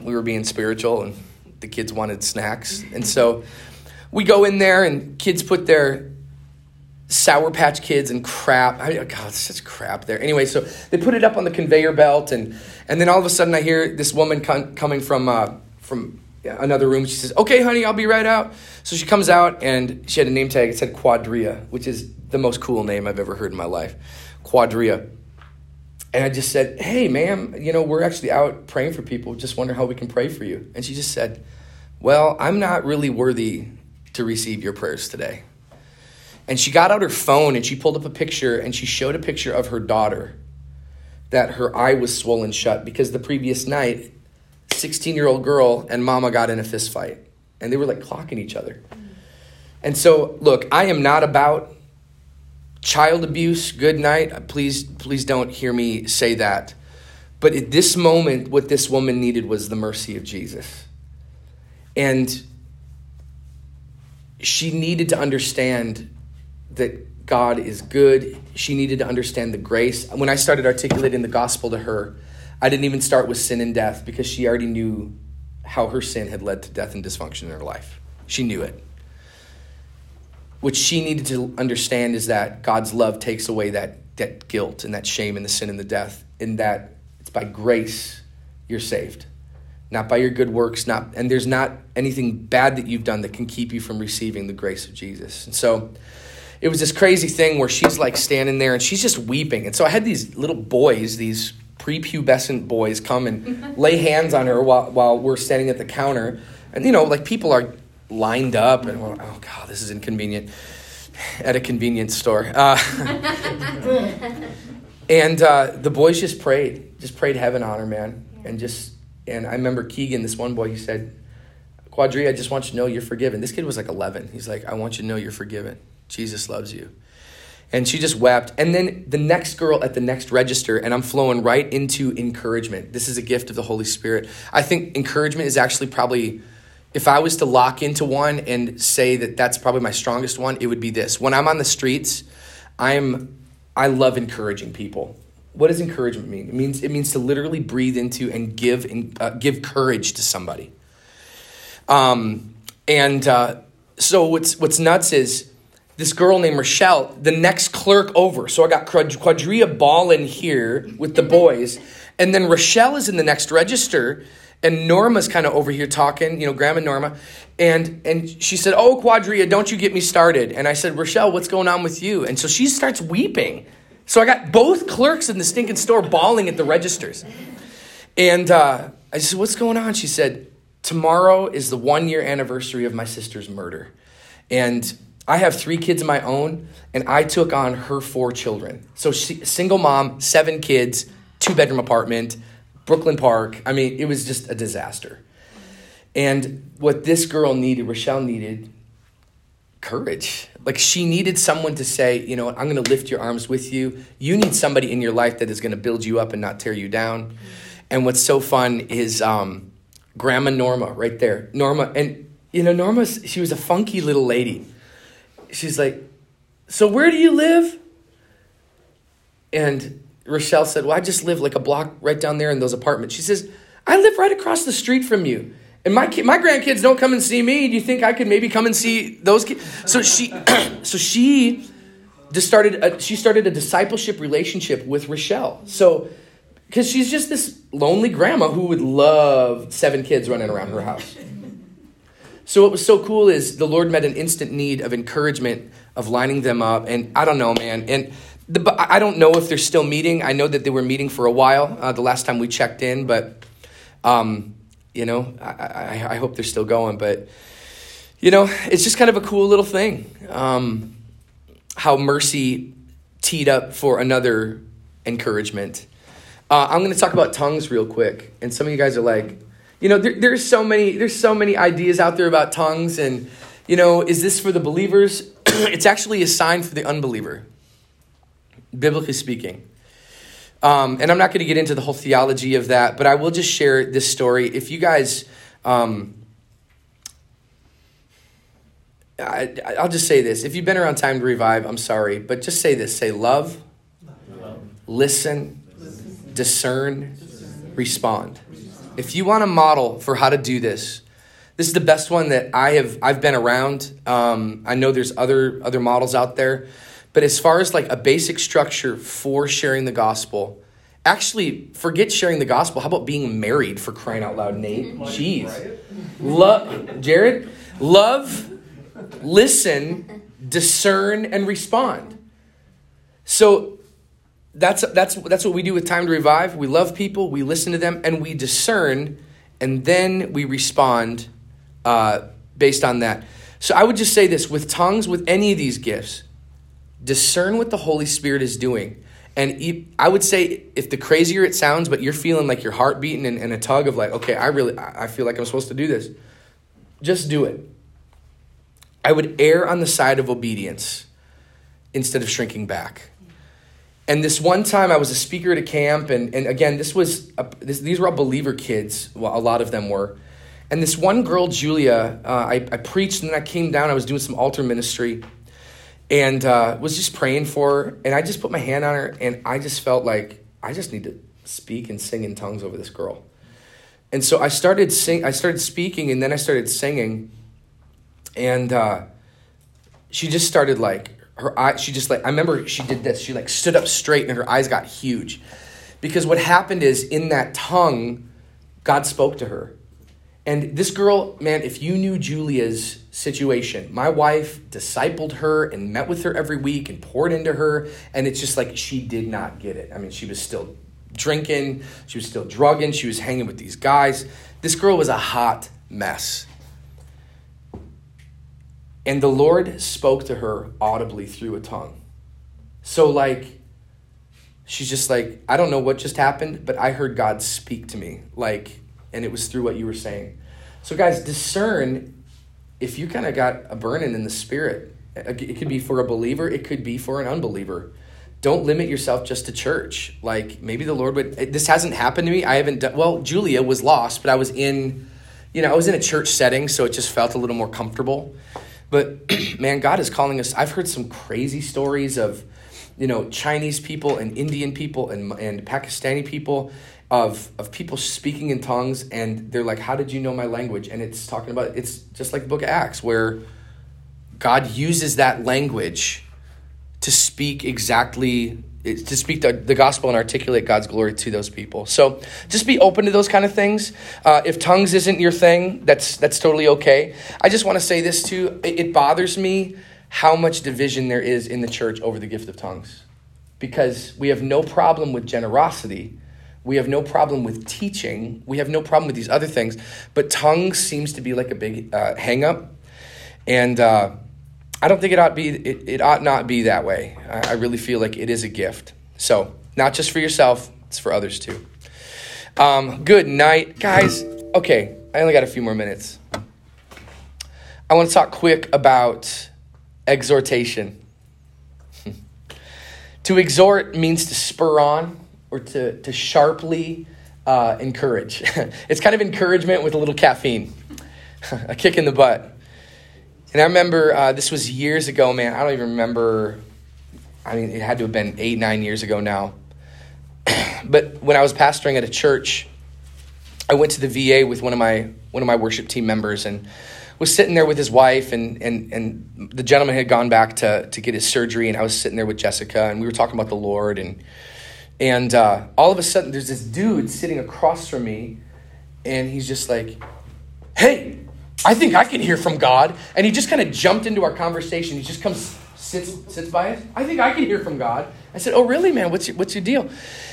we were being spiritual and the kids wanted snacks. And so we go in there, and kids put their Sour Patch Kids and crap. I God, it's such crap there. Anyway, so they put it up on the conveyor belt, and and then all of a sudden I hear this woman con- coming from uh, from another room. She says, "Okay, honey, I'll be right out." So she comes out, and she had a name tag. It said Quadria, which is the most cool name I've ever heard in my life. Quadria. And I just said, "Hey, ma'am, you know we're actually out praying for people. Just wonder how we can pray for you." And she just said, "Well, I'm not really worthy to receive your prayers today." And she got out her phone and she pulled up a picture and she showed a picture of her daughter that her eye was swollen shut because the previous night, 16 year old girl and mama got in a fist fight and they were like clocking each other. And so, look, I am not about child abuse. Good night. Please, please don't hear me say that. But at this moment, what this woman needed was the mercy of Jesus. And she needed to understand that God is good. She needed to understand the grace. When I started articulating the gospel to her, I didn't even start with sin and death because she already knew how her sin had led to death and dysfunction in her life. She knew it. What she needed to understand is that God's love takes away that, that guilt and that shame and the sin and the death, and that it's by grace you're saved, not by your good works, not and there's not anything bad that you've done that can keep you from receiving the grace of Jesus. And so it was this crazy thing where she's like standing there and she's just weeping. And so I had these little boys, these prepubescent boys, come and lay hands on her while, while we're standing at the counter. And, you know, like people are lined up and, well, oh, God, this is inconvenient at a convenience store. Uh, and uh, the boys just prayed, just prayed heaven on her, man. And just, and I remember Keegan, this one boy, he said, Quadri, I just want you to know you're forgiven. This kid was like 11. He's like, I want you to know you're forgiven. Jesus loves you. And she just wept. And then the next girl at the next register, and I'm flowing right into encouragement. This is a gift of the Holy Spirit. I think encouragement is actually probably, if I was to lock into one and say that that's probably my strongest one, it would be this. When I'm on the streets, I'm, I love encouraging people. What does encouragement mean? It means it means to literally breathe into and give uh, give courage to somebody. Um, and uh, so what's what's nuts is this girl named Rochelle, the next clerk over. So I got Quadria Ballin here with the boys. And then Rochelle is in the next register. And Norma's kind of over here talking, you know, Grandma Norma. And and she said, Oh, Quadria, don't you get me started. And I said, Rochelle, what's going on with you? And so she starts weeping. So I got both clerks in the stinking store bawling at the registers. And uh, I said, What's going on? She said, Tomorrow is the one year anniversary of my sister's murder. And I have three kids of my own, and I took on her four children. So, she, single mom, seven kids, two bedroom apartment, Brooklyn Park. I mean, it was just a disaster. And what this girl needed, Rochelle needed courage. Like she needed someone to say, you know I'm going to lift your arms with you. You need somebody in your life that is going to build you up and not tear you down. And what's so fun is um, Grandma Norma right there. Norma, and you know, Norma, she was a funky little lady. She's like, So where do you live? And Rochelle said, Well, I just live like a block right down there in those apartments. She says, I live right across the street from you. And my ki- my grandkids don't come and see me. Do you think I could maybe come and see those kids? So she, so she just started. A, she started a discipleship relationship with Rochelle. So, because she's just this lonely grandma who would love seven kids running around her house. So what was so cool is the Lord met an instant need of encouragement, of lining them up, and I don't know, man, and. The, I don't know if they're still meeting. I know that they were meeting for a while uh, the last time we checked in, but um, you know, I, I, I, hope they're still going. But, you know, it's just kind of a cool little thing um, how Mercy teed up for another encouragement. Uh, I'm going to talk about tongues real quick. And some of you guys are like, you know, there, there's so many there's so many ideas out there about tongues and you know, is this for the believers? it's actually a sign for the unbeliever. Biblically speaking. Um, and I'm not going to get into the whole theology of that, but I will just share this story. If you guys, um, I, will just say this. If you've been around Time to Revive, I'm sorry, but just say this say love, love. Listen, listen, discern, discern, respond. If you want a model for how to do this, this is the best one that I have I've been around. Um, I know there's other other models out there, but as far as like a basic structure for sharing the gospel, actually forget sharing the gospel. How about being married for crying out loud, Nate? Jeez. Love Jared, love, listen, discern, and respond. So that's that's that's what we do with Time to Revive. We love people, we listen to them, and we discern, and then we respond uh, based on that. So I would just say this with tongues, with any of these gifts, discern what the Holy Spirit is doing. And I would say, if the crazier it sounds, but you're feeling like your heart beating and, and a tug of like, okay, I really, I feel like I'm supposed to do this, just do it. I would err on the side of obedience instead of shrinking back. And this one time, I was a speaker at a camp, and, and again, this was a, this, these were all believer kids. Well, a lot of them were. And this one girl, Julia, uh, I, I preached, and then I came down. I was doing some altar ministry, and uh, was just praying for her. And I just put my hand on her, and I just felt like I just need to speak and sing in tongues over this girl. And so I started sing. I started speaking, and then I started singing. And uh, she just started like her eye. She just like I remember she did this. She like stood up straight, and her eyes got huge, because what happened is in that tongue, God spoke to her. And this girl, man, if you knew Julia's situation, my wife discipled her and met with her every week and poured into her. And it's just like she did not get it. I mean, she was still drinking, she was still drugging, she was hanging with these guys. This girl was a hot mess. And the Lord spoke to her audibly through a tongue. So, like, she's just like, I don't know what just happened, but I heard God speak to me. Like, and it was through what you were saying. So, guys, discern if you kind of got a burning in the spirit. It could be for a believer, it could be for an unbeliever. Don't limit yourself just to church. Like maybe the Lord would. This hasn't happened to me. I haven't done. Well, Julia was lost, but I was in, you know, I was in a church setting, so it just felt a little more comfortable. But man, God is calling us. I've heard some crazy stories of, you know, Chinese people and Indian people and and Pakistani people of of people speaking in tongues and they're like how did you know my language and it's talking about it's just like the book of acts where god uses that language to speak exactly to speak the, the gospel and articulate god's glory to those people so just be open to those kind of things uh, if tongues isn't your thing that's that's totally okay i just want to say this too it, it bothers me how much division there is in the church over the gift of tongues because we have no problem with generosity we have no problem with teaching. We have no problem with these other things. But tongues seems to be like a big uh, hang up. And uh, I don't think it ought be it, it ought not be that way. I, I really feel like it is a gift. So not just for yourself, it's for others too. Um, good night, guys. Okay, I only got a few more minutes. I want to talk quick about exhortation. to exhort means to spur on or to, to sharply uh, encourage. it's kind of encouragement with a little caffeine, a kick in the butt. And I remember uh, this was years ago, man. I don't even remember. I mean, it had to have been eight, nine years ago now. but when I was pastoring at a church, I went to the VA with one of my one of my worship team members and was sitting there with his wife and and and the gentleman had gone back to to get his surgery and I was sitting there with Jessica and we were talking about the Lord and and uh, all of a sudden there's this dude sitting across from me and he's just like, "Hey, I think I can hear from God." And he just kind of jumped into our conversation. He just comes sits sits by us. I think I can hear from God. I said, "Oh, really, man? What's your, what's your deal?"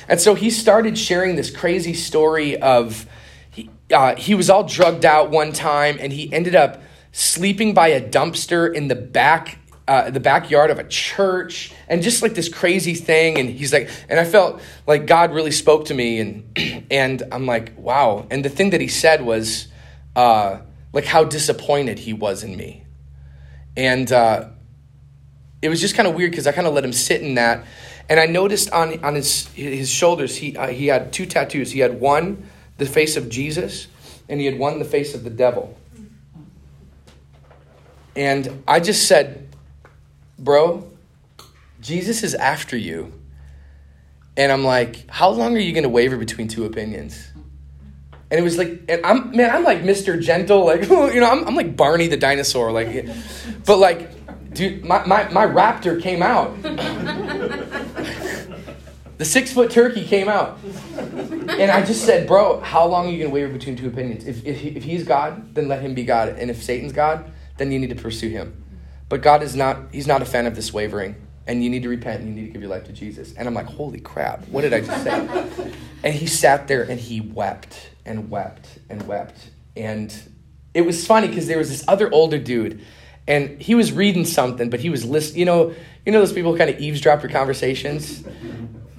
And so he started sharing this crazy story of he, uh, he was all drugged out one time and he ended up sleeping by a dumpster in the back uh, the backyard of a church and just like this crazy thing and he's like and i felt like god really spoke to me and and i'm like wow and the thing that he said was uh, like how disappointed he was in me and uh, it was just kind of weird because i kind of let him sit in that and i noticed on on his his shoulders he uh, he had two tattoos he had one the face of Jesus, and he had one, the face of the devil. And I just said, Bro, Jesus is after you. And I'm like, How long are you going to waver between two opinions? And it was like, and I'm, man, I'm like Mr. Gentle, like, you know, I'm, I'm like Barney the dinosaur, like, but like, dude, my, my, my raptor came out. the six foot turkey came out. And I just said, bro, how long are you to waver between two opinions? If, if, he, if he's God, then let him be God. And if Satan's God, then you need to pursue him. But God is not, he's not a fan of this wavering. And you need to repent and you need to give your life to Jesus. And I'm like, holy crap, what did I just say? and he sat there and he wept and wept and wept. And it was funny because there was this other older dude and he was reading something, but he was listening. You know, you know those people who kind of eavesdrop your conversations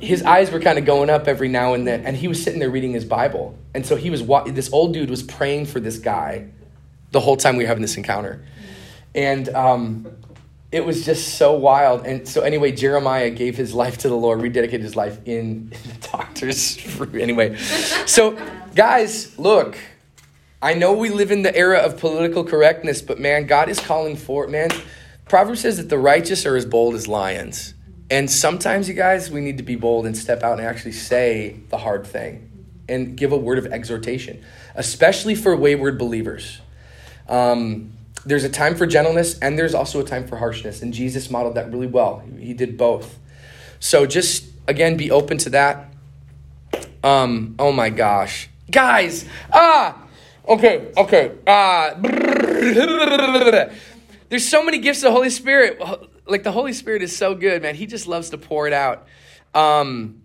his eyes were kind of going up every now and then, and he was sitting there reading his Bible. And so he was, this old dude was praying for this guy the whole time we were having this encounter. And um, it was just so wild. And so, anyway, Jeremiah gave his life to the Lord, rededicated his life in, in the doctor's. room. Anyway, so guys, look, I know we live in the era of political correctness, but man, God is calling for, it, man, Proverbs says that the righteous are as bold as lions. And sometimes, you guys, we need to be bold and step out and actually say the hard thing and give a word of exhortation, especially for wayward believers. Um, there's a time for gentleness and there's also a time for harshness. And Jesus modeled that really well. He did both. So just, again, be open to that. Um, oh my gosh. Guys, ah, okay, okay. Ah, there's so many gifts of the Holy Spirit like the Holy Spirit is so good, man. He just loves to pour it out. Um,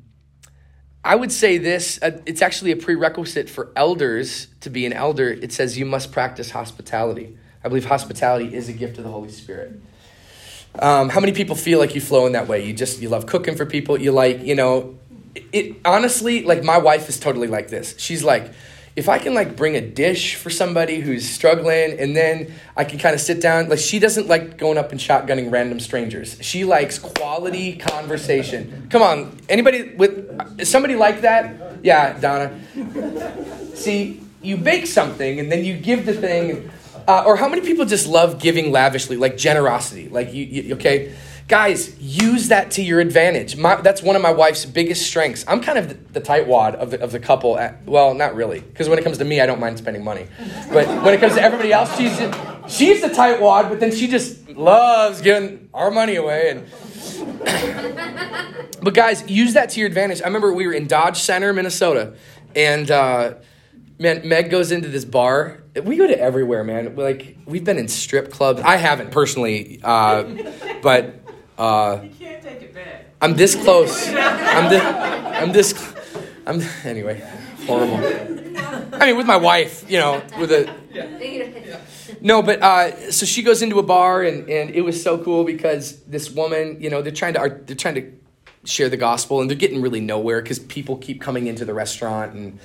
I would say this uh, it's actually a prerequisite for elders to be an elder. It says you must practice hospitality. I believe hospitality is a gift of the Holy Spirit. Um, how many people feel like you flow in that way? You just you love cooking for people. You like you know, it, it honestly like my wife is totally like this. She's like, if I can like bring a dish for somebody who's struggling and then I can kind of sit down, like she doesn't like going up and shotgunning random strangers. She likes quality conversation. Come on, anybody with somebody like that? Yeah, Donna. See, you bake something and then you give the thing. Uh, or how many people just love giving lavishly, like generosity? Like you, you okay? Guys, use that to your advantage. My, that's one of my wife's biggest strengths. I'm kind of the, the tightwad of the, of the couple. At, well, not really, because when it comes to me, I don't mind spending money. But when it comes to everybody else, she's she's the tightwad. But then she just loves giving our money away. And but guys, use that to your advantage. I remember we were in Dodge Center, Minnesota, and uh, man, Meg goes into this bar. We go to everywhere, man. Like we've been in strip clubs. I haven't personally, uh, but uh, You can't take it back. I'm this close. I'm this. I'm this. I'm anyway. Horrible. I mean, with my wife, you know, with a. no, but uh, so she goes into a bar, and, and it was so cool because this woman, you know, they're trying to they're trying to share the gospel, and they're getting really nowhere because people keep coming into the restaurant, and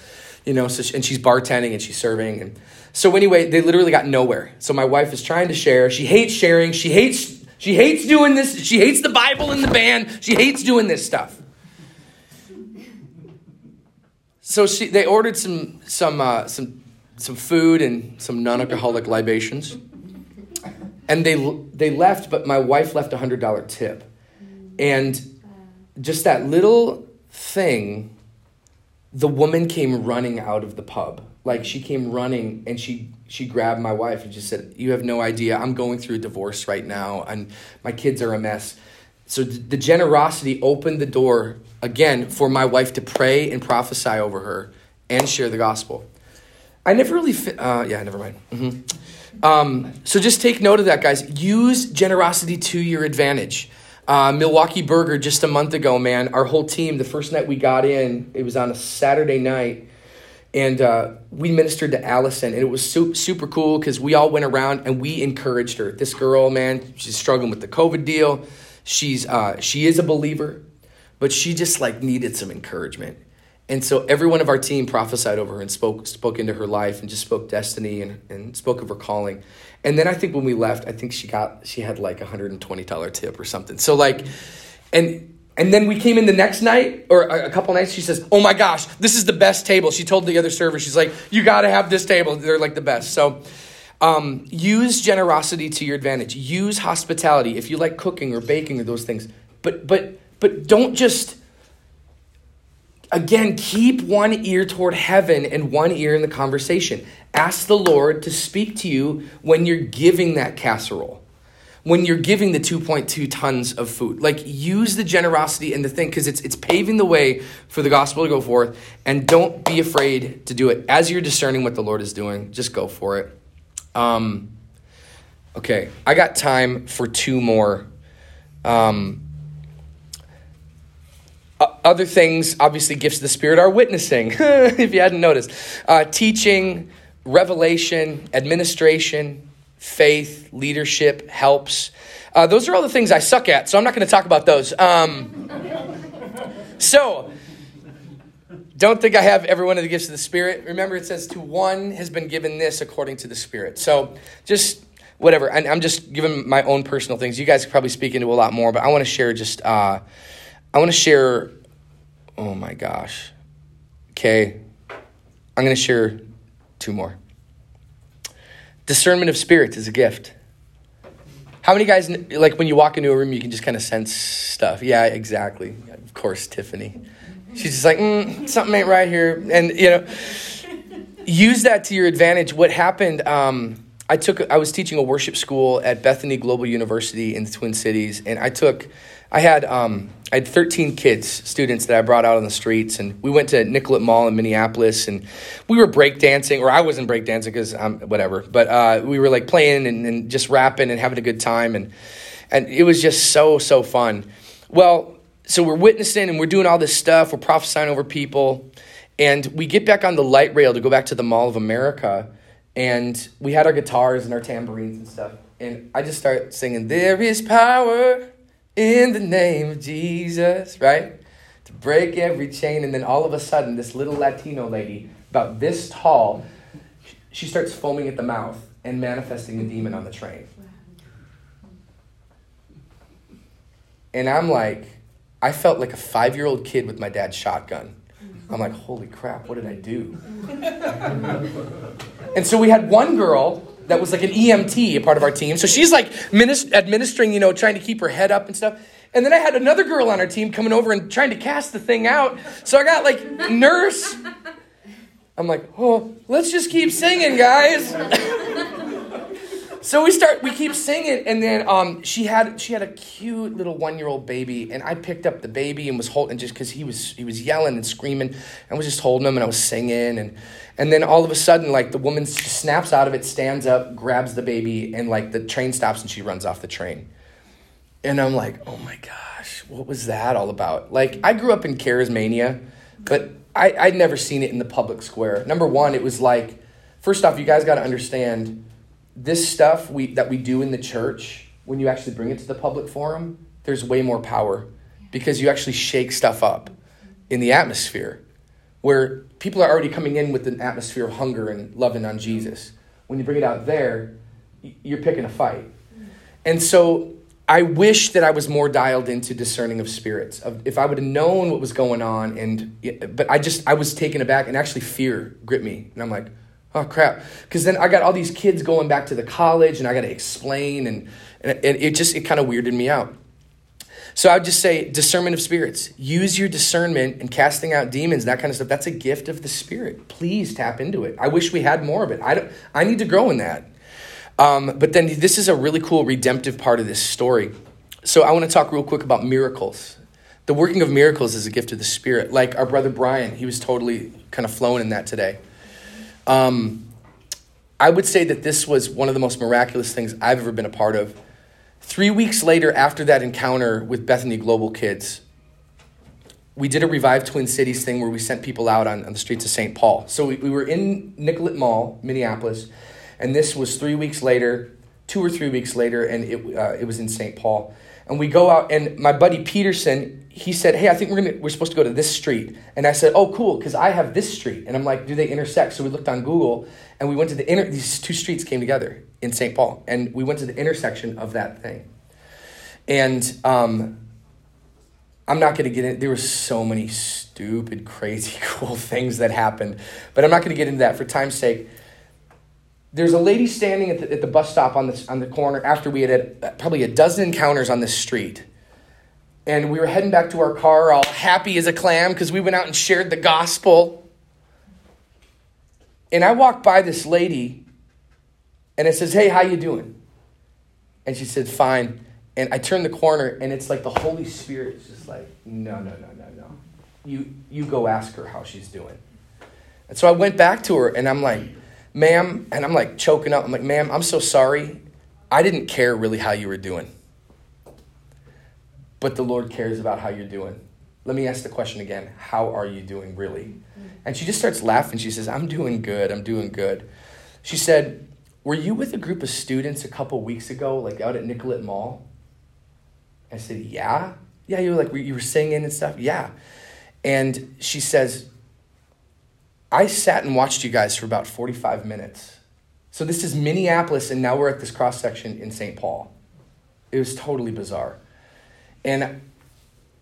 you know, so she, and she's bartending and she's serving, and so anyway, they literally got nowhere. So my wife is trying to share. She hates sharing. She hates she hates doing this. She hates the Bible and the band. She hates doing this stuff. So she they ordered some some uh, some some food and some non-alcoholic libations. And they they left, but my wife left a hundred dollar tip. And just that little thing, the woman came running out of the pub. Like she came running and she she grabbed my wife and just said, "You have no idea. I'm going through a divorce right now, and my kids are a mess." So the generosity opened the door again for my wife to pray and prophesy over her and share the gospel. I never really fit. Uh, yeah, never mind. Mm-hmm. Um, so just take note of that, guys. Use generosity to your advantage. Uh, Milwaukee Burger just a month ago, man. Our whole team, the first night we got in, it was on a Saturday night, and uh, we ministered to Allison, and it was super, super cool because we all went around and we encouraged her. This girl, man, she's struggling with the COVID deal. She's uh, she is a believer, but she just like needed some encouragement. And so every one of our team prophesied over her and spoke spoke into her life and just spoke destiny and, and spoke of her calling. And then I think when we left, I think she got she had like a hundred and twenty dollar tip or something. So like, and and then we came in the next night or a, a couple nights. She says, "Oh my gosh, this is the best table." She told the other server, she's like, "You got to have this table. They're like the best." So. Um, use generosity to your advantage. Use hospitality if you like cooking or baking or those things. But but but don't just Again, keep one ear toward heaven and one ear in the conversation. Ask the Lord to speak to you when you're giving that casserole, when you're giving the 2.2 tons of food. Like, use the generosity and the thing because it's, it's paving the way for the gospel to go forth. And don't be afraid to do it. As you're discerning what the Lord is doing, just go for it. Um, okay, I got time for two more. Um, other things, obviously, gifts of the Spirit are witnessing, if you hadn't noticed, uh, teaching, revelation, administration, faith, leadership, helps. Uh, those are all the things I suck at, so I'm not going to talk about those. Um, so, don't think I have every one of the gifts of the Spirit. Remember, it says, To one has been given this according to the Spirit. So, just whatever. And I'm just giving my own personal things. You guys could probably speak into a lot more, but I want to share just. Uh, I want to share, oh my gosh. Okay, I'm going to share two more. Discernment of spirit is a gift. How many guys, like when you walk into a room, you can just kind of sense stuff? Yeah, exactly. Of course, Tiffany. She's just like, mm, something ain't right here. And, you know, use that to your advantage. What happened, um, I took, I was teaching a worship school at Bethany Global University in the Twin Cities, and I took, I had, um, I had 13 kids, students that I brought out on the streets, and we went to Nicollet Mall in Minneapolis, and we were breakdancing, or I wasn't breakdancing because I'm whatever, but uh, we were like playing and, and just rapping and having a good time, and and it was just so so fun. Well, so we're witnessing and we're doing all this stuff, we're prophesying over people, and we get back on the light rail to go back to the Mall of America, and we had our guitars and our tambourines and stuff, and I just start singing, "There is power." in the name of Jesus, right? To break every chain. And then all of a sudden, this little Latino lady, about this tall, she starts foaming at the mouth and manifesting a demon on the train. And I'm like, I felt like a five year old kid with my dad's shotgun. I'm like, holy crap, what did I do? and so we had one girl that was like an EMT, a part of our team. So she's like administering, you know, trying to keep her head up and stuff. And then I had another girl on our team coming over and trying to cast the thing out. So I got like nurse. I'm like, oh, let's just keep singing, guys. so we start, we keep singing, and then um, she had she had a cute little one year old baby, and I picked up the baby and was holding just because he was he was yelling and screaming, and was just holding him, and I was singing, and and then all of a sudden, like the woman snaps out of it, stands up, grabs the baby, and like the train stops and she runs off the train. And I'm like, oh my gosh, what was that all about? Like, I grew up in charismania, but I, I'd never seen it in the public square. Number one, it was like, first off, you guys got to understand this stuff we that we do in the church, when you actually bring it to the public forum, there's way more power because you actually shake stuff up in the atmosphere where people are already coming in with an atmosphere of hunger and loving on Jesus. When you bring it out there, you're picking a fight. And so I wish that I was more dialed into discerning of spirits. Of if I would have known what was going on, and but I just I was taken aback, and actually fear gripped me, and I'm like, oh crap, because then I got all these kids going back to the college, and I got to explain, and and it, it just it kind of weirded me out. So I would just say discernment of spirits. Use your discernment and casting out demons, that kind of stuff. That's a gift of the spirit. Please tap into it. I wish we had more of it. I don't. I need to grow in that. Um, but then this is a really cool redemptive part of this story. So I want to talk real quick about miracles. The working of miracles is a gift of the Spirit. Like our brother Brian, he was totally kind of flowing in that today. Um, I would say that this was one of the most miraculous things I've ever been a part of. Three weeks later, after that encounter with Bethany Global Kids, we did a Revive Twin Cities thing where we sent people out on, on the streets of St. Paul. So we, we were in Nicollet Mall, Minneapolis, and this was three weeks later, two or three weeks later, and it, uh, it was in St. Paul. And we go out, and my buddy Peterson, he said, "Hey, I think we're gonna we're supposed to go to this street." And I said, "Oh, cool, because I have this street." And I'm like, "Do they intersect?" So we looked on Google, and we went to the inter. These two streets came together in St. Paul, and we went to the intersection of that thing. And um, I'm not going to get in. There were so many stupid, crazy, cool things that happened, but I'm not going to get into that for time's sake. There's a lady standing at the, at the bus stop on the, on the corner after we had had probably a dozen encounters on this street. And we were heading back to our car, all happy as a clam, because we went out and shared the gospel. And I walked by this lady, and it says, "Hey, how you doing?" And she said, "Fine." And I turned the corner, and it's like the Holy Spirit is just like, "No, no, no, no, no. You you go ask her how she's doing." And so I went back to her, and I'm like, "Ma'am," and I'm like choking up. I'm like, "Ma'am, I'm so sorry. I didn't care really how you were doing, but the Lord cares about how you're doing." Let me ask the question again. How are you doing, really? And she just starts laughing. She says, I'm doing good. I'm doing good. She said, Were you with a group of students a couple weeks ago, like out at Nicollet Mall? I said, Yeah. Yeah, you were like, you were singing and stuff? Yeah. And she says, I sat and watched you guys for about 45 minutes. So this is Minneapolis, and now we're at this cross section in St. Paul. It was totally bizarre. And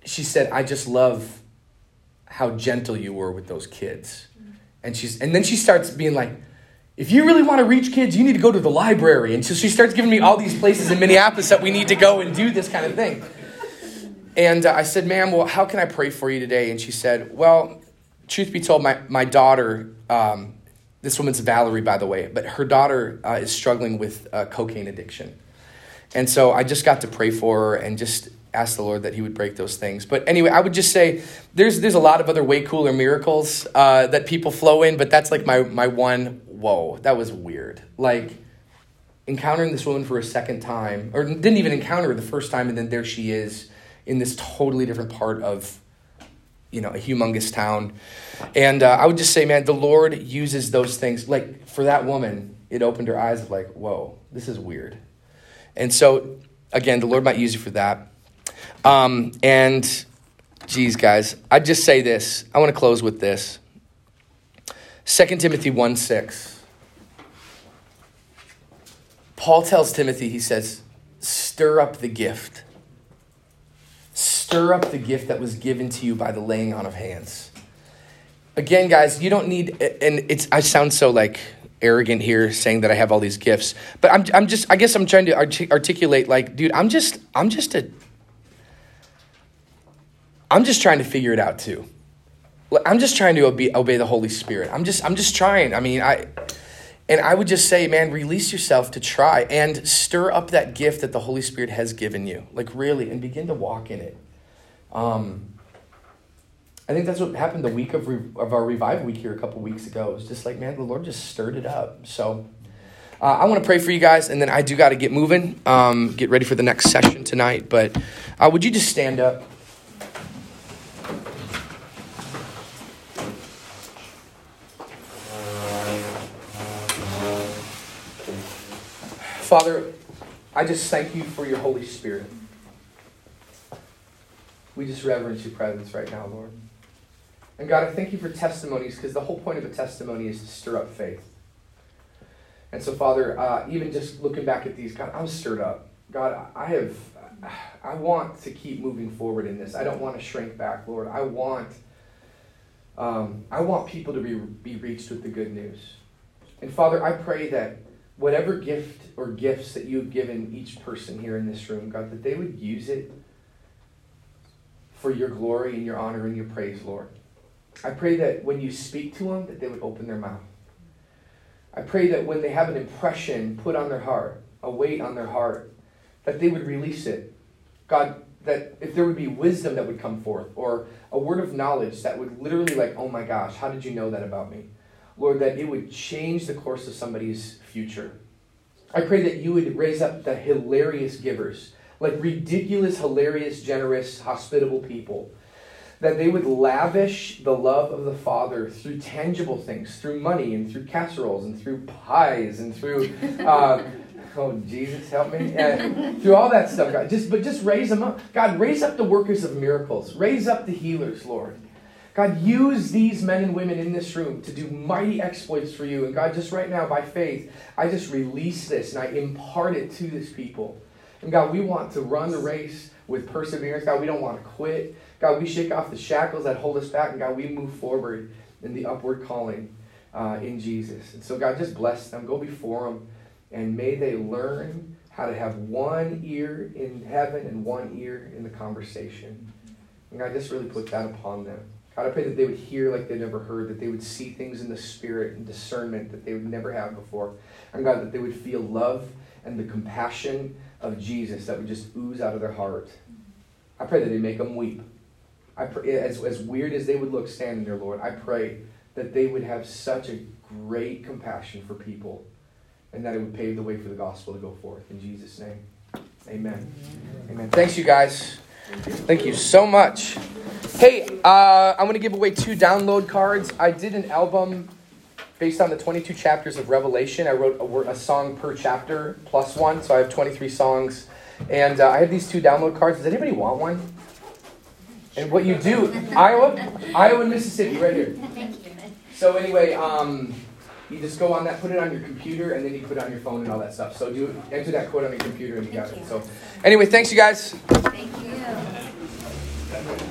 she said, I just love how gentle you were with those kids. And she's and then she starts being like, if you really want to reach kids, you need to go to the library. And so she starts giving me all these places in Minneapolis that we need to go and do this kind of thing. And uh, I said, ma'am, well, how can I pray for you today? And she said, well, truth be told, my, my daughter, um, this woman's Valerie, by the way, but her daughter uh, is struggling with uh, cocaine addiction. And so I just got to pray for her and just ask the Lord that He would break those things. But anyway, I would just say there's there's a lot of other way cooler miracles uh, that people flow in, but that's like my my one. Whoa, that was weird. Like encountering this woman for a second time, or didn't even encounter her the first time, and then there she is in this totally different part of you know a humongous town. And uh, I would just say, man, the Lord uses those things. Like for that woman, it opened her eyes of like, whoa, this is weird. And so again, the Lord might use you for that. Um, and, geez, guys, I'd just say this. I want to close with this 2 Timothy 1 6. Paul tells Timothy, he says, stir up the gift. Stir up the gift that was given to you by the laying on of hands. Again, guys, you don't need, and it's, I sound so like arrogant here saying that I have all these gifts, but I'm, I'm just, I guess I'm trying to artic- articulate like, dude, I'm just, I'm just a, I'm just trying to figure it out too. I'm just trying to obey, obey the Holy Spirit. I'm just I'm just trying. I mean, I and I would just say, man, release yourself to try and stir up that gift that the Holy Spirit has given you. Like really and begin to walk in it. Um I think that's what happened the week of, re- of our revival week here a couple weeks ago. It was just like, man, the Lord just stirred it up. So uh, I want to pray for you guys, and then I do got to get moving, um, get ready for the next session tonight. But uh, would you just stand up? Father, I just thank you for your Holy Spirit. We just reverence your presence right now, Lord. And God, I thank you for testimonies because the whole point of a testimony is to stir up faith. And so, Father, uh, even just looking back at these, God, I'm stirred up. God, I have, I want to keep moving forward in this. I don't want to shrink back, Lord. I want, um, I want people to be be reached with the good news. And Father, I pray that whatever gift or gifts that you've given each person here in this room, God, that they would use it for your glory and your honor and your praise, Lord. I pray that when you speak to them, that they would open their mouth. I pray that when they have an impression put on their heart, a weight on their heart, that they would release it. God, that if there would be wisdom that would come forth, or a word of knowledge that would literally, like, oh my gosh, how did you know that about me? Lord, that it would change the course of somebody's future. I pray that you would raise up the hilarious givers, like ridiculous, hilarious, generous, hospitable people that they would lavish the love of the Father through tangible things, through money and through casseroles and through pies and through, uh, oh Jesus, help me, and through all that stuff, God. Just but just raise them up, God. Raise up the workers of miracles. Raise up the healers, Lord. God, use these men and women in this room to do mighty exploits for you. And God, just right now, by faith, I just release this and I impart it to this people. And God, we want to run the race with perseverance. God, we don't want to quit. God, we shake off the shackles that hold us back, and God, we move forward in the upward calling uh, in Jesus. And so, God, just bless them. Go before them, and may they learn how to have one ear in heaven and one ear in the conversation. And God, just really put that upon them. God, I pray that they would hear like they've never heard, that they would see things in the spirit and discernment that they would never have before. And God, that they would feel love and the compassion of Jesus that would just ooze out of their heart. I pray that they make them weep. I pray, as, as weird as they would look standing there, Lord, I pray that they would have such a great compassion for people and that it would pave the way for the gospel to go forth. In Jesus' name, amen. Amen. Thanks, you guys. Thank you so much. Hey, uh, I'm going to give away two download cards. I did an album based on the 22 chapters of Revelation. I wrote a, a song per chapter plus one, so I have 23 songs. And uh, I have these two download cards. Does anybody want one? And what you do, Iowa, Iowa and Mississippi, right here. So anyway, um, you just go on that, put it on your computer, and then you put it on your phone and all that stuff. So do enter that code on your computer and you got it. So anyway, thanks you guys. Thank you.